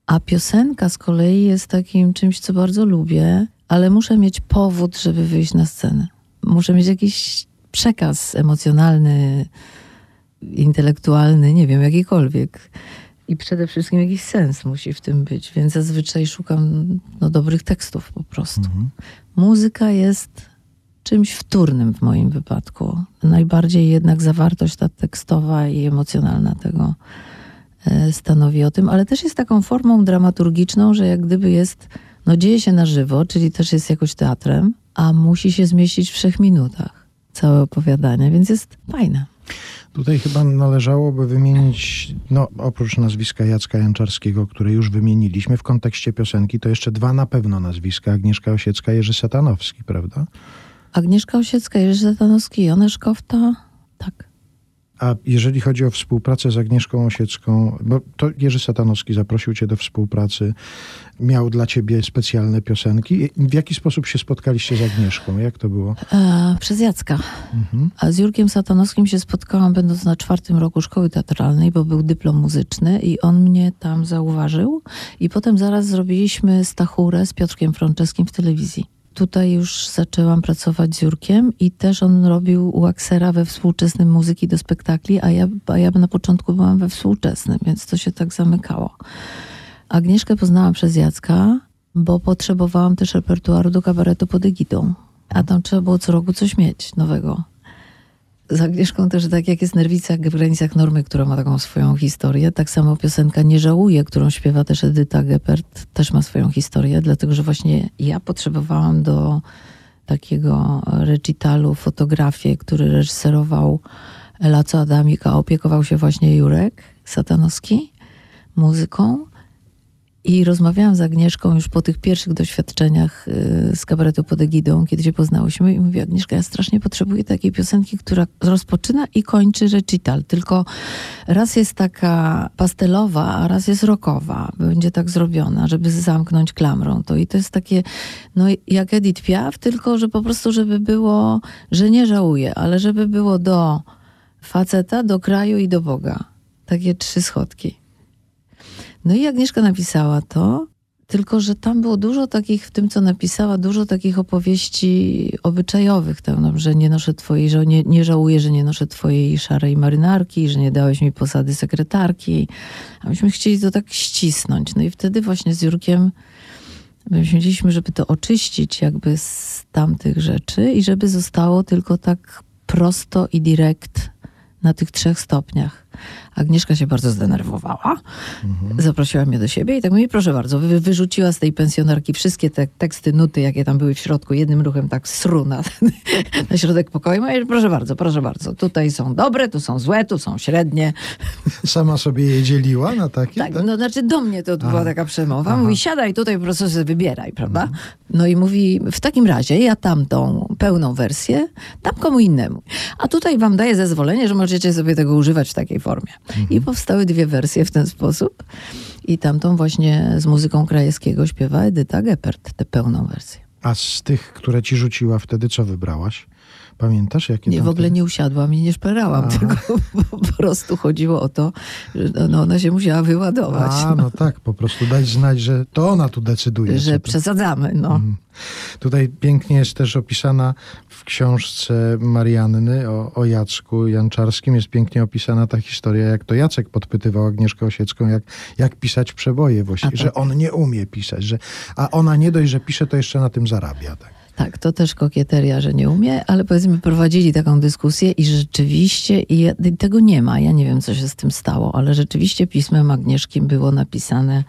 A piosenka z kolei jest takim czymś, co bardzo lubię, ale muszę mieć powód, żeby wyjść na scenę. Muszę mieć jakiś przekaz emocjonalny, intelektualny, nie wiem, jakikolwiek. I przede wszystkim jakiś sens musi w tym być, więc zazwyczaj szukam no, dobrych tekstów po prostu. Muzyka jest czymś wtórnym w moim wypadku. Najbardziej jednak zawartość ta tekstowa i emocjonalna tego e, stanowi o tym, ale też jest taką formą dramaturgiczną, że jak gdyby jest, no dzieje się na żywo, czyli też jest jakoś teatrem, a musi się zmieścić w trzech minutach całe opowiadanie, więc jest fajne. Tutaj chyba należałoby wymienić, no oprócz nazwiska Jacka Janczarskiego, które już wymieniliśmy w kontekście piosenki, to jeszcze dwa na pewno nazwiska, Agnieszka Osiecka, Jerzy Satanowski, prawda? Agnieszka Osiecka, Jerzy Zatanowski, Janusz Kofta, tak. A jeżeli chodzi o współpracę z Agnieszką Osiecką, bo to Jerzy Satanowski zaprosił cię do współpracy, miał dla ciebie specjalne piosenki. W jaki sposób się spotkaliście z Agnieszką? Jak to było? E, przez Jacka. A z Jurkiem Satanowskim się spotkałam będąc na czwartym roku szkoły teatralnej, bo był dyplom muzyczny i on mnie tam zauważył. I potem zaraz zrobiliśmy stachurę z Piotrkiem Frączewskim w telewizji. Tutaj już zaczęłam pracować z Jurkiem i też on robił Waxera we współczesnym muzyki do spektakli, a ja, a ja na początku byłam we współczesnym, więc to się tak zamykało. Agnieszkę poznałam przez Jacka, bo potrzebowałam też repertuaru do kabaretu pod egidą. A tam trzeba było co roku coś mieć nowego. Z Agnieszką też tak jak jest Nerwica w granicach normy, która ma taką swoją historię, tak samo piosenka Nie żałuję, którą śpiewa też Edyta Geppert, też ma swoją historię, dlatego że właśnie ja potrzebowałam do takiego recitalu fotografię, który reżyserował Laco Adamik, opiekował się właśnie Jurek Satanowski muzyką. I rozmawiałam z Agnieszką już po tych pierwszych doświadczeniach y, z kabaretu pod egidą, kiedy się poznałyśmy i mówię, Agnieszka, ja strasznie potrzebuję takiej piosenki, która rozpoczyna i kończy recital, tylko raz jest taka pastelowa, a raz jest rockowa. Będzie tak zrobiona, żeby zamknąć klamrą to. I to jest takie, no jak Edith Piaf, tylko że po prostu, żeby było, że nie żałuję, ale żeby było do faceta, do kraju i do Boga. Takie trzy schodki. No i Agnieszka napisała to. Tylko, że tam było dużo takich, w tym co napisała, dużo takich opowieści obyczajowych, tam, że nie noszę twojej, że nie, nie żałuję, że nie noszę twojej szarej marynarki, że nie dałeś mi posady sekretarki. A myśmy chcieli to tak ścisnąć. No i wtedy właśnie z Jurkiem myśleliśmy, żeby to oczyścić jakby z tamtych rzeczy i żeby zostało tylko tak prosto i direkt na tych trzech stopniach. Agnieszka się bardzo zdenerwowała, mhm. zaprosiła mnie do siebie i tak mówi, proszę bardzo, wy, wyrzuciła z tej pensjonarki wszystkie te teksty, nuty, jakie tam były w środku, jednym ruchem tak sru na, na środek pokoju. Mówi, proszę bardzo, proszę bardzo, tutaj są dobre, tu są złe, tu są średnie. Sama sobie je dzieliła na takie? Tak, tak? no znaczy do mnie to była taka przemowa. Aha. Mówi, siadaj tutaj, po prostu sobie wybieraj, prawda? Mhm. No i mówi, w takim razie ja tamtą pełną wersję dam komu innemu. A tutaj wam daję zezwolenie, że możecie sobie tego używać w takiej formie. Mhm. I powstały dwie wersje w ten sposób. I tamtą właśnie z muzyką Krajewskiego śpiewa Edyta Geppert, tę pełną wersję. A z tych, które ci rzuciła wtedy, co wybrałaś? Pamiętasz, jakie Nie, w ogóle nie usiadłam i nie szperałam, A. tylko po prostu chodziło o to, że no, no, ona się musiała wyładować. A, no. no. tak, po prostu dać znać, że to ona tu decyduje. Że przesadzamy, no. Mhm. Tutaj pięknie jest też opisana w książce Marianny o, o Jacku Janczarskim, jest pięknie opisana ta historia, jak to Jacek podpytywał Agnieszkę Osiecką, jak, jak pisać przeboje właściwie, tak. że on nie umie pisać, że, a ona nie dość, że pisze, to jeszcze na tym zarabia. Tak. Tak, to też kokieteria, że nie umie, ale powiedzmy prowadzili taką dyskusję i rzeczywiście i tego nie ma. Ja nie wiem, co się z tym stało, ale rzeczywiście pismem Agnieszki było napisane,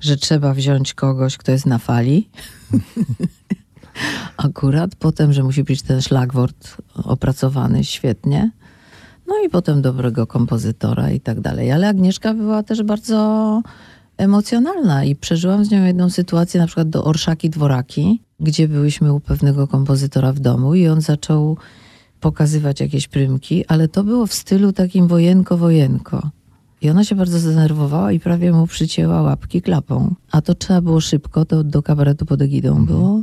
że trzeba wziąć kogoś, kto jest na fali. Akurat potem, że musi być ten szlagwort opracowany świetnie. No i potem dobrego kompozytora i tak dalej. Ale Agnieszka była też bardzo emocjonalna i przeżyłam z nią jedną sytuację, na przykład do Orszaki Dworaki, gdzie byłyśmy u pewnego kompozytora w domu i on zaczął pokazywać jakieś prymki, ale to było w stylu takim wojenko-wojenko. I ona się bardzo zdenerwowała i prawie mu przycięła łapki klapą. A to trzeba było szybko, to do kabaretu pod egidą mhm. było.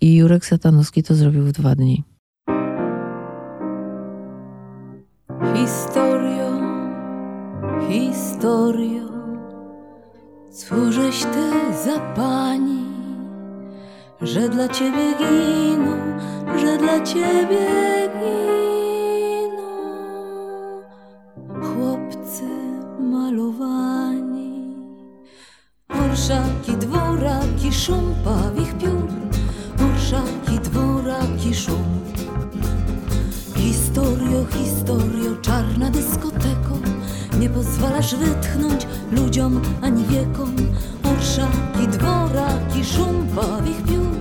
I Jurek Satanowski to zrobił w dwa dni. Historio, historio, cóżeś ty za pani, że dla ciebie giną, że dla ciebie giną chłopcy malowani. Orszaki, dworaki, szum pawich piór, orszaki, dworaki, szum. Historio, historio, czarna dyskoteko, pozwalasz wytchnąć ludziom ani wiekom. Orszaki, dworaki, szum pawich piór,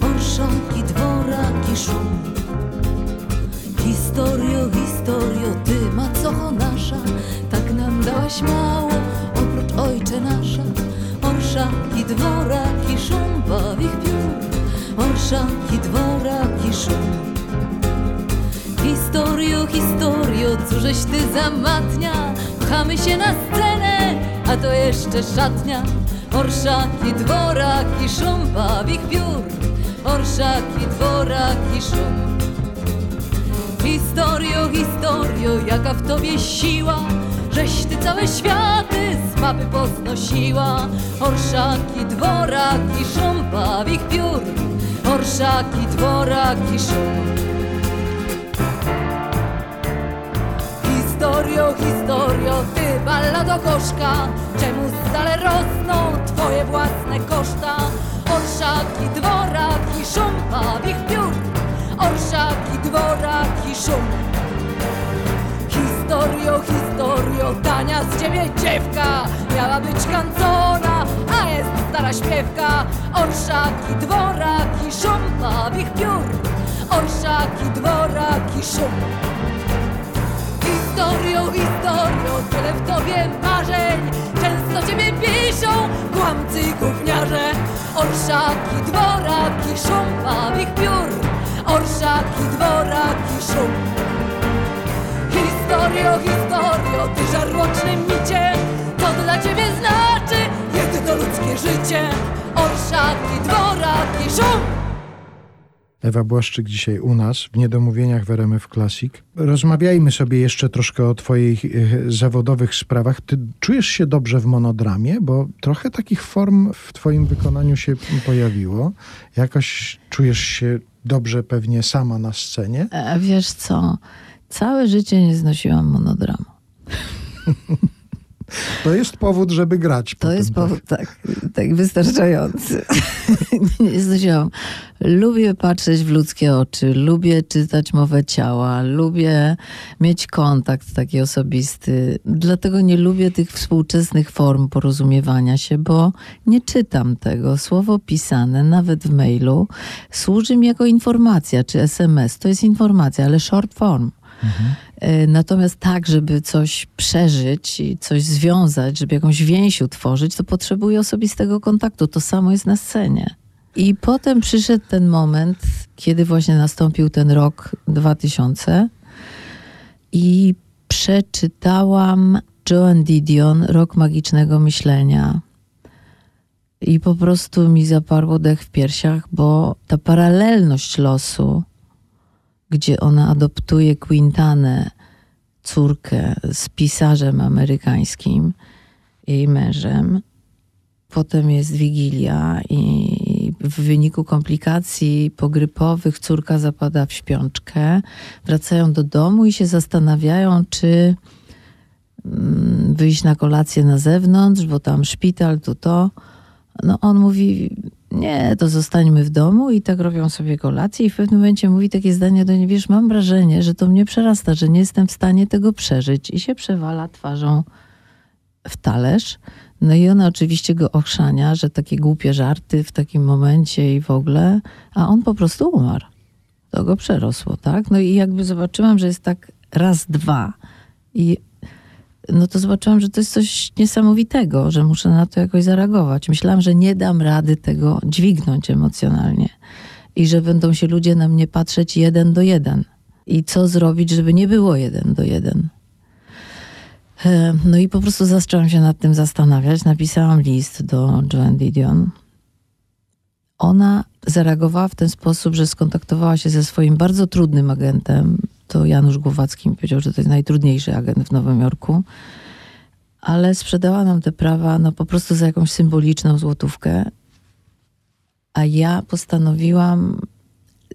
orszaki, dworaki, szum. Historio, historio, ty macocho nasza, tak nam dałaś mało, oprócz ojcze nasza. Orszaki, dworaki, szum pawich piór, orszaki, dworaki, szum. Historio, historio, cóżeś ty zamatnia, pchamy się na scenę, a to jeszcze szatnia. Orszaki, dworaki, szum pawich piór, orszaki, dworaki, szum. Historio, historio, jaka w tobie siła, żeś ty całe światy z mapy poznosiła. Orszaki, dworaki, szum pawich piór, orszaki, dworaki, szum. Historio, historio, ty ballado koszka, czemu stale rosną twoje własne koszta? Orszaki, dworaki, szum pawich piór, orszaki, dworaki, szum. Historio, historio, tania z ciebie dziewka, miała być kancona, a jest stara śpiewka. Orszaki, dworaki, szum pawich piór, orszaki, dworaki, szum. Historio, historio, tyle w tobie marzeń. Często ciebie piszą kłamcy i gówniarze. Orszaki, dworaki, szum pawich piór. Orszaki, dworaki, szum. Historio, historio, ty żarłoczny micie. Co dla ciebie znaczy jedyno ludzkie życie. Orszaki, dworaki, szum Ewa Błaszczyk dzisiaj u nas w Niedomówieniach w RMF Classic. Rozmawiajmy sobie jeszcze troszkę o twoich e, zawodowych sprawach. Ty czujesz się dobrze w monodramie, bo trochę takich form w twoim wykonaniu się pojawiło. Jakoś czujesz się dobrze pewnie sama na scenie. A wiesz co? Całe życie nie znosiłam monodramu. To jest powód, żeby grać. To potem, jest tak? powód tak, tak wystarczający. nie znosiłam. Lubię patrzeć w ludzkie oczy, lubię czytać mowę ciała, lubię mieć kontakt taki osobisty. Dlatego nie lubię tych współczesnych form porozumiewania się, bo nie czytam tego. Słowo pisane, nawet w mailu, służy mi jako informacja, czy SMS. To jest informacja, ale short form. E, Natomiast tak, żeby coś przeżyć i coś związać, żeby jakąś więź utworzyć, to potrzebuję osobistego kontaktu. To samo jest na scenie. I potem przyszedł ten moment, kiedy właśnie nastąpił ten rok 2000 i przeczytałam Joan Didion, Rok Magicznego Myślenia. I po prostu mi zaparło dech w piersiach, bo ta paralelność losu, gdzie ona adoptuje Quintanę, córkę z pisarzem amerykańskim, jej mężem. Potem jest Wigilia i w wyniku komplikacji pogrypowych córka zapada w śpiączkę. Wracają do domu i się zastanawiają, czy mm, wyjść na kolację na zewnątrz, bo tam szpital, tu to. No on mówi, nie, to zostańmy w domu i tak robią sobie kolację i w pewnym momencie mówi takie zdanie do niej, wiesz, mam wrażenie, że to mnie przerasta, że nie jestem w stanie tego przeżyć i się przewala twarzą w talerz. No i ona oczywiście go ochrzania, że takie głupie żarty w takim momencie i w ogóle, a on po prostu umarł. To go przerosło, tak? No i jakby zobaczyłam, że jest tak raz, dwa i no to zobaczyłam, że to jest coś niesamowitego, że muszę na to jakoś zareagować. Myślałam, że nie dam rady tego dźwignąć emocjonalnie i że będą się ludzie na mnie patrzeć jeden do jeden. I co zrobić, żeby nie było jeden do jeden. E, No i po prostu zaczęłam się nad tym zastanawiać. Napisałam list do Joan Didion. Ona zareagowała w ten sposób, że skontaktowała się ze swoim bardzo trudnym agentem. To Janusz Głowacki mi powiedział, że to jest najtrudniejszy agent w Nowym Jorku. Ale sprzedała nam te prawa no, po prostu za jakąś symboliczną złotówkę. A ja postanowiłam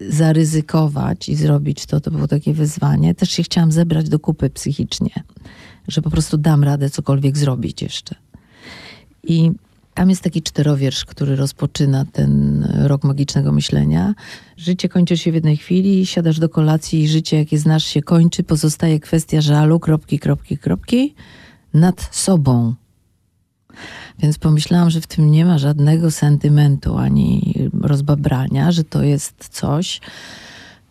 zaryzykować i zrobić to. To było takie wyzwanie. Też się chciałam zebrać do kupy psychicznie, że po prostu dam radę cokolwiek zrobić jeszcze. I tam jest taki czterowiersz, który rozpoczyna ten rok magicznego myślenia. Życie kończy się w jednej chwili, siadasz do kolacji i życie, jakie znasz, się kończy. Pozostaje kwestia żalu, kropki, kropki, kropki, nad sobą. Więc pomyślałam, że w tym nie ma żadnego sentymentu ani rozbabrania, że to jest coś.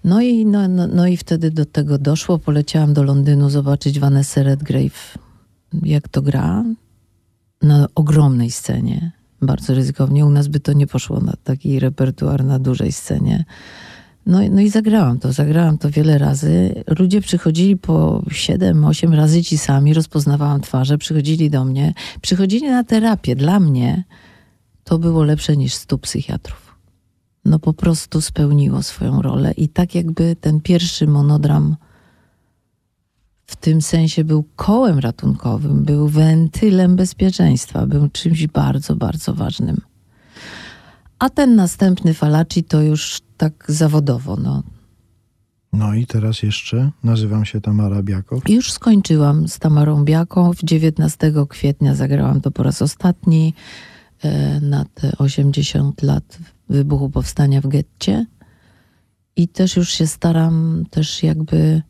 No i, no, no, no i wtedy do tego doszło. Poleciałam do Londynu zobaczyć Vanessa Redgrave, jak to gra na ogromnej scenie. Bardzo ryzykownie. U nas by to nie poszło na taki repertuar na dużej scenie. No, no i zagrałam to, zagrałam to wiele razy. Ludzie przychodzili po 7-8 razy ci sami, rozpoznawałam twarze, przychodzili do mnie, przychodzili na terapię. Dla mnie to było lepsze niż stu psychiatrów. No po prostu spełniło swoją rolę i tak jakby ten pierwszy monodram w tym sensie był kołem ratunkowym, był wentylem bezpieczeństwa, był czymś bardzo, bardzo ważnym. A ten następny Falaci to już tak zawodowo. No. No i teraz jeszcze nazywam się Tamara Biakow. Już skończyłam z Tamarą Biaką. W 19 kwietnia zagrałam to po raz ostatni e, na te 80 lat wybuchu powstania w getcie. I też już się staram też jakby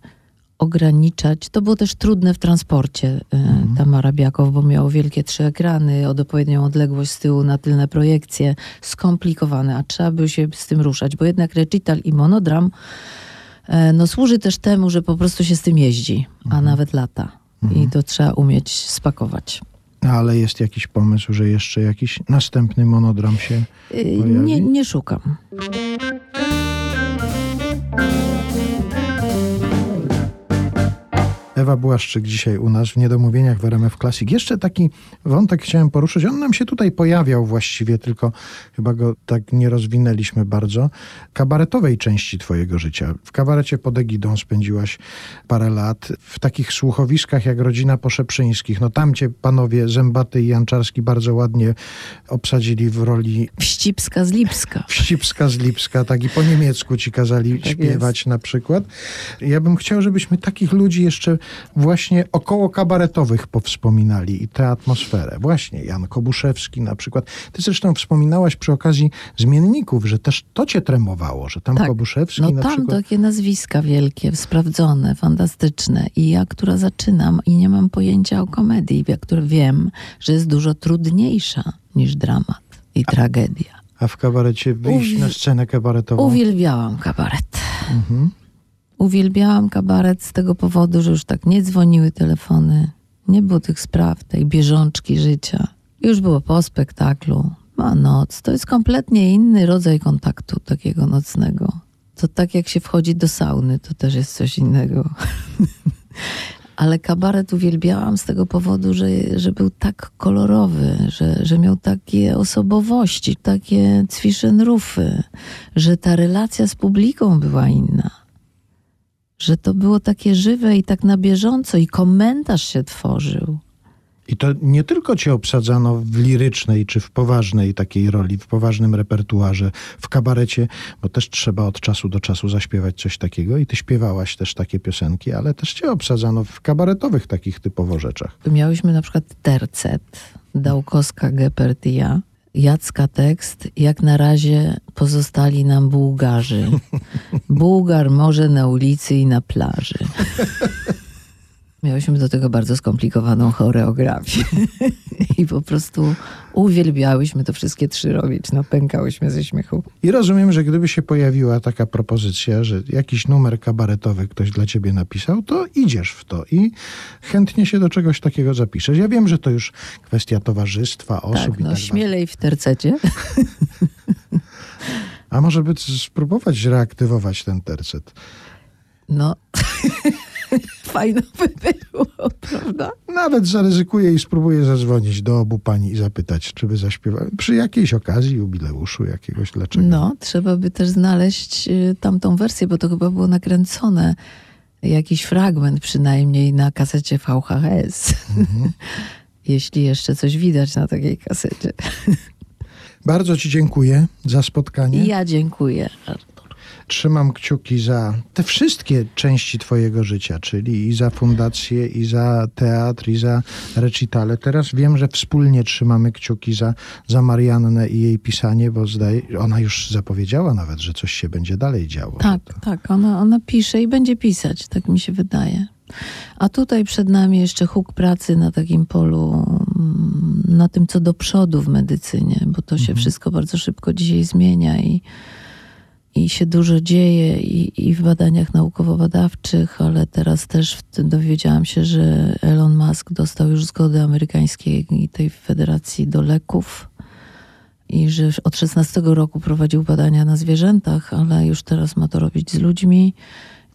ograniczać. To było też trudne w transporcie e, Tamara Biakow, bo miało wielkie trzy ekrany, od odpowiednią odległość z tyłu na tylne projekcje, skomplikowane, a trzeba by się z tym ruszać, bo jednak recital i monodram e, no, służy też temu, że po prostu się z tym jeździ, a nawet lata. I to trzeba umieć spakować. Ale jest jakiś pomysł, że jeszcze jakiś następny monodram się Y, pojawi? Nie, nie szukam. Ewa Błaszczyk dzisiaj u nas w Niedomówieniach w RMF Classic. Jeszcze taki wątek chciałem poruszyć. On nam się tutaj pojawiał właściwie, tylko chyba go tak nie rozwinęliśmy bardzo. Kabaretowej części twojego życia. W kabarecie pod egidą spędziłaś parę lat. W takich słuchowiskach jak Rodzina Poszeprzyńskich. No tam cię panowie Zębaty i Janczarski bardzo ładnie obsadzili w roli Wścibska z Lipska. Wścibska z Lipska, tak i po niemiecku ci kazali Tak śpiewać na przykład. Ja bym chciał, żebyśmy takich ludzi jeszcze właśnie około kabaretowych powspominali i tę atmosferę. Właśnie Jan Kobuszewski na przykład. Ty zresztą wspominałaś przy okazji zmienników, że też to cię tremowało, że tam Tak. Kobuszewski No na tam przykład... takie nazwiska wielkie, sprawdzone, fantastyczne. I ja, która zaczynam i nie mam pojęcia o komedii, ja, która wiem, że jest dużo trudniejsza niż dramat i tragedia. A w kabarecie wyjść Uwi- na scenę kabaretową? Uwielbiałam kabaret. Mhm. Uwielbiałam kabaret z tego powodu, że już tak nie dzwoniły telefony, nie było tych spraw, tej bieżączki życia. Już było po spektaklu, a noc to jest kompletnie inny rodzaj kontaktu takiego nocnego. To tak jak się wchodzi do sauny, to też jest coś innego. Ale kabaret uwielbiałam z tego powodu, że, że był tak kolorowy, że, że miał takie osobowości, takie cwiszynrufy, że ta relacja z publiką była inna że to było takie żywe i tak na bieżąco i komentarz się tworzył. I to nie tylko cię obsadzano w lirycznej czy w poważnej takiej roli, w poważnym repertuarze, w kabarecie, bo też trzeba od czasu do czasu zaśpiewać coś takiego i ty śpiewałaś też takie piosenki, ale też cię obsadzano w kabaretowych takich typowo rzeczach. Miałyśmy na przykład tercet, Dałkowska, Geppert i ja. Jacka tekst, jak na razie pozostali nam Bułgarzy. Bułgar może na ulicy i na plaży. Miałyśmy do tego bardzo skomplikowaną choreografię. I po prostu uwielbiałyśmy to wszystkie trzy robić. No, pękałyśmy ze śmiechu. I rozumiem, że gdyby się pojawiła taka propozycja, że jakiś numer kabaretowy ktoś dla ciebie napisał, to idziesz w to i chętnie się do czegoś takiego zapiszesz. Ja wiem, że to już kwestia towarzystwa, osób Tak, i no tak dalej. śmielej w tercecie. A może by spróbować reaktywować ten tercet? No, fajno by było, prawda? Nawet zaryzykuję i spróbuję zadzwonić do obu pani i zapytać, czy by zaśpiewały przy jakiejś okazji, jubileuszu jakiegoś, dlaczego. No, trzeba by też znaleźć y, tamtą wersję, bo to chyba było nakręcone. Jakiś fragment przynajmniej na kasecie VHS. Jeśli jeszcze coś widać na takiej kasecie. Bardzo ci dziękuję za spotkanie. Ja dziękuję. Trzymam kciuki za te wszystkie części twojego życia, czyli i za fundację, i za teatr, i za recitale. Teraz wiem, że wspólnie trzymamy kciuki za, za Mariannę i jej pisanie, bo zdaje, ona już zapowiedziała nawet, że coś się będzie dalej działo. Tak, tak. Ona, ona pisze i będzie pisać, tak mi się wydaje. A tutaj przed nami jeszcze huk pracy na takim polu, mm, na tym, co do przodu w medycynie, bo to się wszystko bardzo szybko dzisiaj zmienia i, i się dużo dzieje i, i w badaniach naukowo-badawczych, ale teraz też dowiedziałam się, że Elon Musk dostał już zgodę amerykańskiej tej federacji do leków i że od 16 roku prowadził badania na zwierzętach, ale już teraz ma to robić z ludźmi.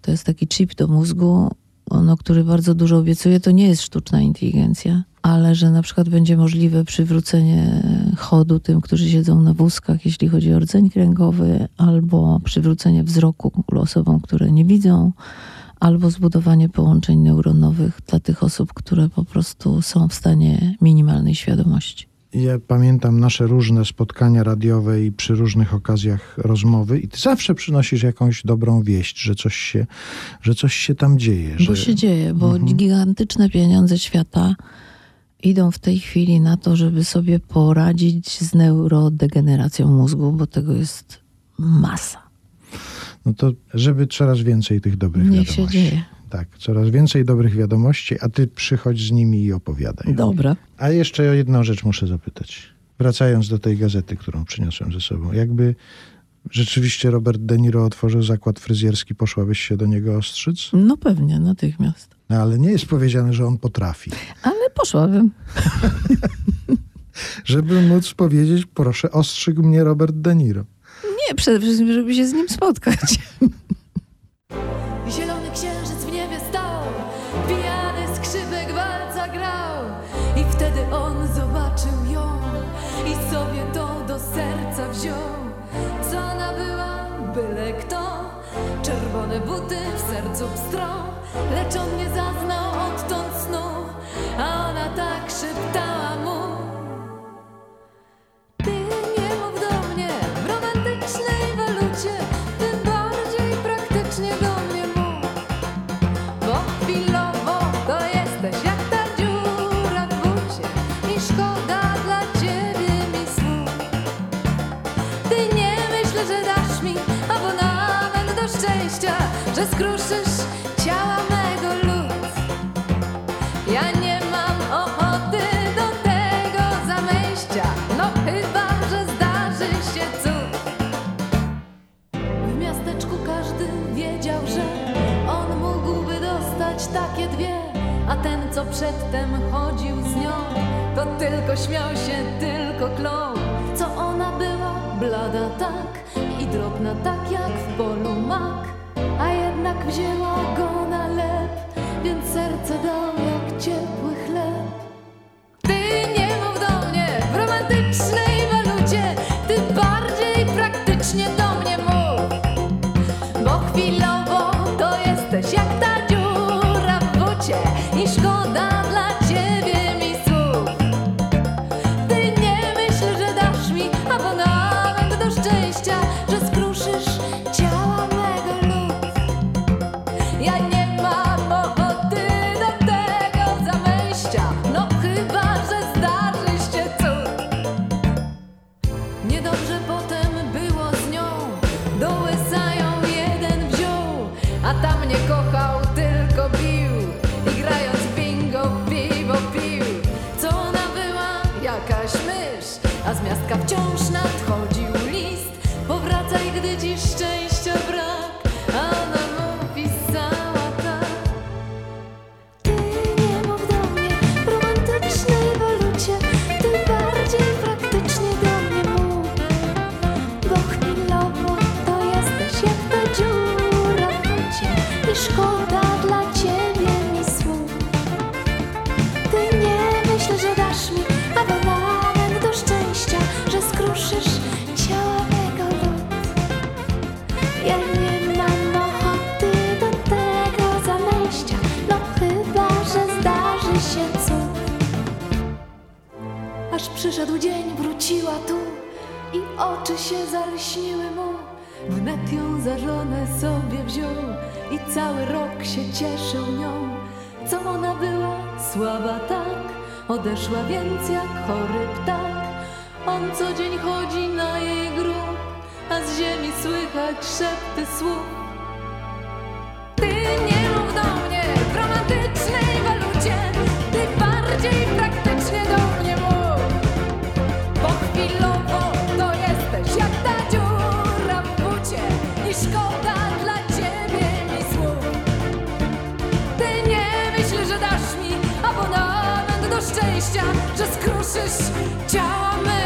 To jest taki chip do mózgu, no, który bardzo dużo obiecuje. To nie jest sztuczna inteligencja, ale że na przykład będzie możliwe przywrócenie chodu tym, którzy siedzą na wózkach, jeśli chodzi o rdzeń kręgowy, albo przywrócenie wzroku osobom, które nie widzą, albo zbudowanie połączeń neuronowych dla tych osób, które po prostu są w stanie minimalnej świadomości. Ja pamiętam nasze różne spotkania radiowe i przy różnych okazjach rozmowy i ty zawsze przynosisz jakąś dobrą wieść, że coś się, że coś się tam dzieje. Bo że... się dzieje, bo Mhm. gigantyczne pieniądze świata idą w tej chwili na to, żeby sobie poradzić z neurodegeneracją mózgu, bo tego jest masa. No to żeby coraz więcej tych dobrych Niech się wiadomości. dzieje. Tak, coraz więcej dobrych wiadomości, a ty przychodź z nimi i opowiadaj. Dobra. A jeszcze o jedną rzecz muszę zapytać. Wracając do tej gazety, którą przyniosłem ze sobą. Jakby rzeczywiście Robert De Niro otworzył zakład fryzjerski, poszłabyś się do niego ostrzyc? No pewnie, natychmiast. No ale nie jest powiedziane, że on potrafi. Ale poszłabym. Żeby móc powiedzieć, proszę, ostrzygł mnie Robert De Niro. Nie, przede wszystkim, żeby się z nim spotkać niebie stał. Pijany skrzypek walca grał. I wtedy on zobaczył ją I sobie to do serca wziął. Co ona była, byle kto. Czerwone buty w sercu pstrą. Lecz on nie zaznał odtąd snu A ona tak szeptała mu że skruszysz ciała mego lud. Ja nie mam ochoty do tego zamejścia, no chyba, że zdarzy się cud. W miasteczku każdy wiedział, że on mógłby dostać takie dwie, a ten, co przedtem chodził z nią, to tylko śmiał się, tylko klął. Co ona była blada tak i drobna tak jak w polu mak, jednak wzięła go na lep, więc serce dał jak ciepły chleb. Niedobrze potem było z nią, do łysa ją jeden wziął, a tam nie kochał, tylko bił i grając bingo piwo pił. Co ona była? Jakaś mysz, a z miastka wciąż nadchodził list. Powracaj, gdy ci szczęścia oczy się zalśniły mu. Wnet ją za żonę sobie wziął i cały rok się cieszył nią. Co ona była słaba tak, odeszła więc jak chory ptak. On co dzień chodzi na jej grób, a z ziemi słychać szepty słów. Genesis, diamond.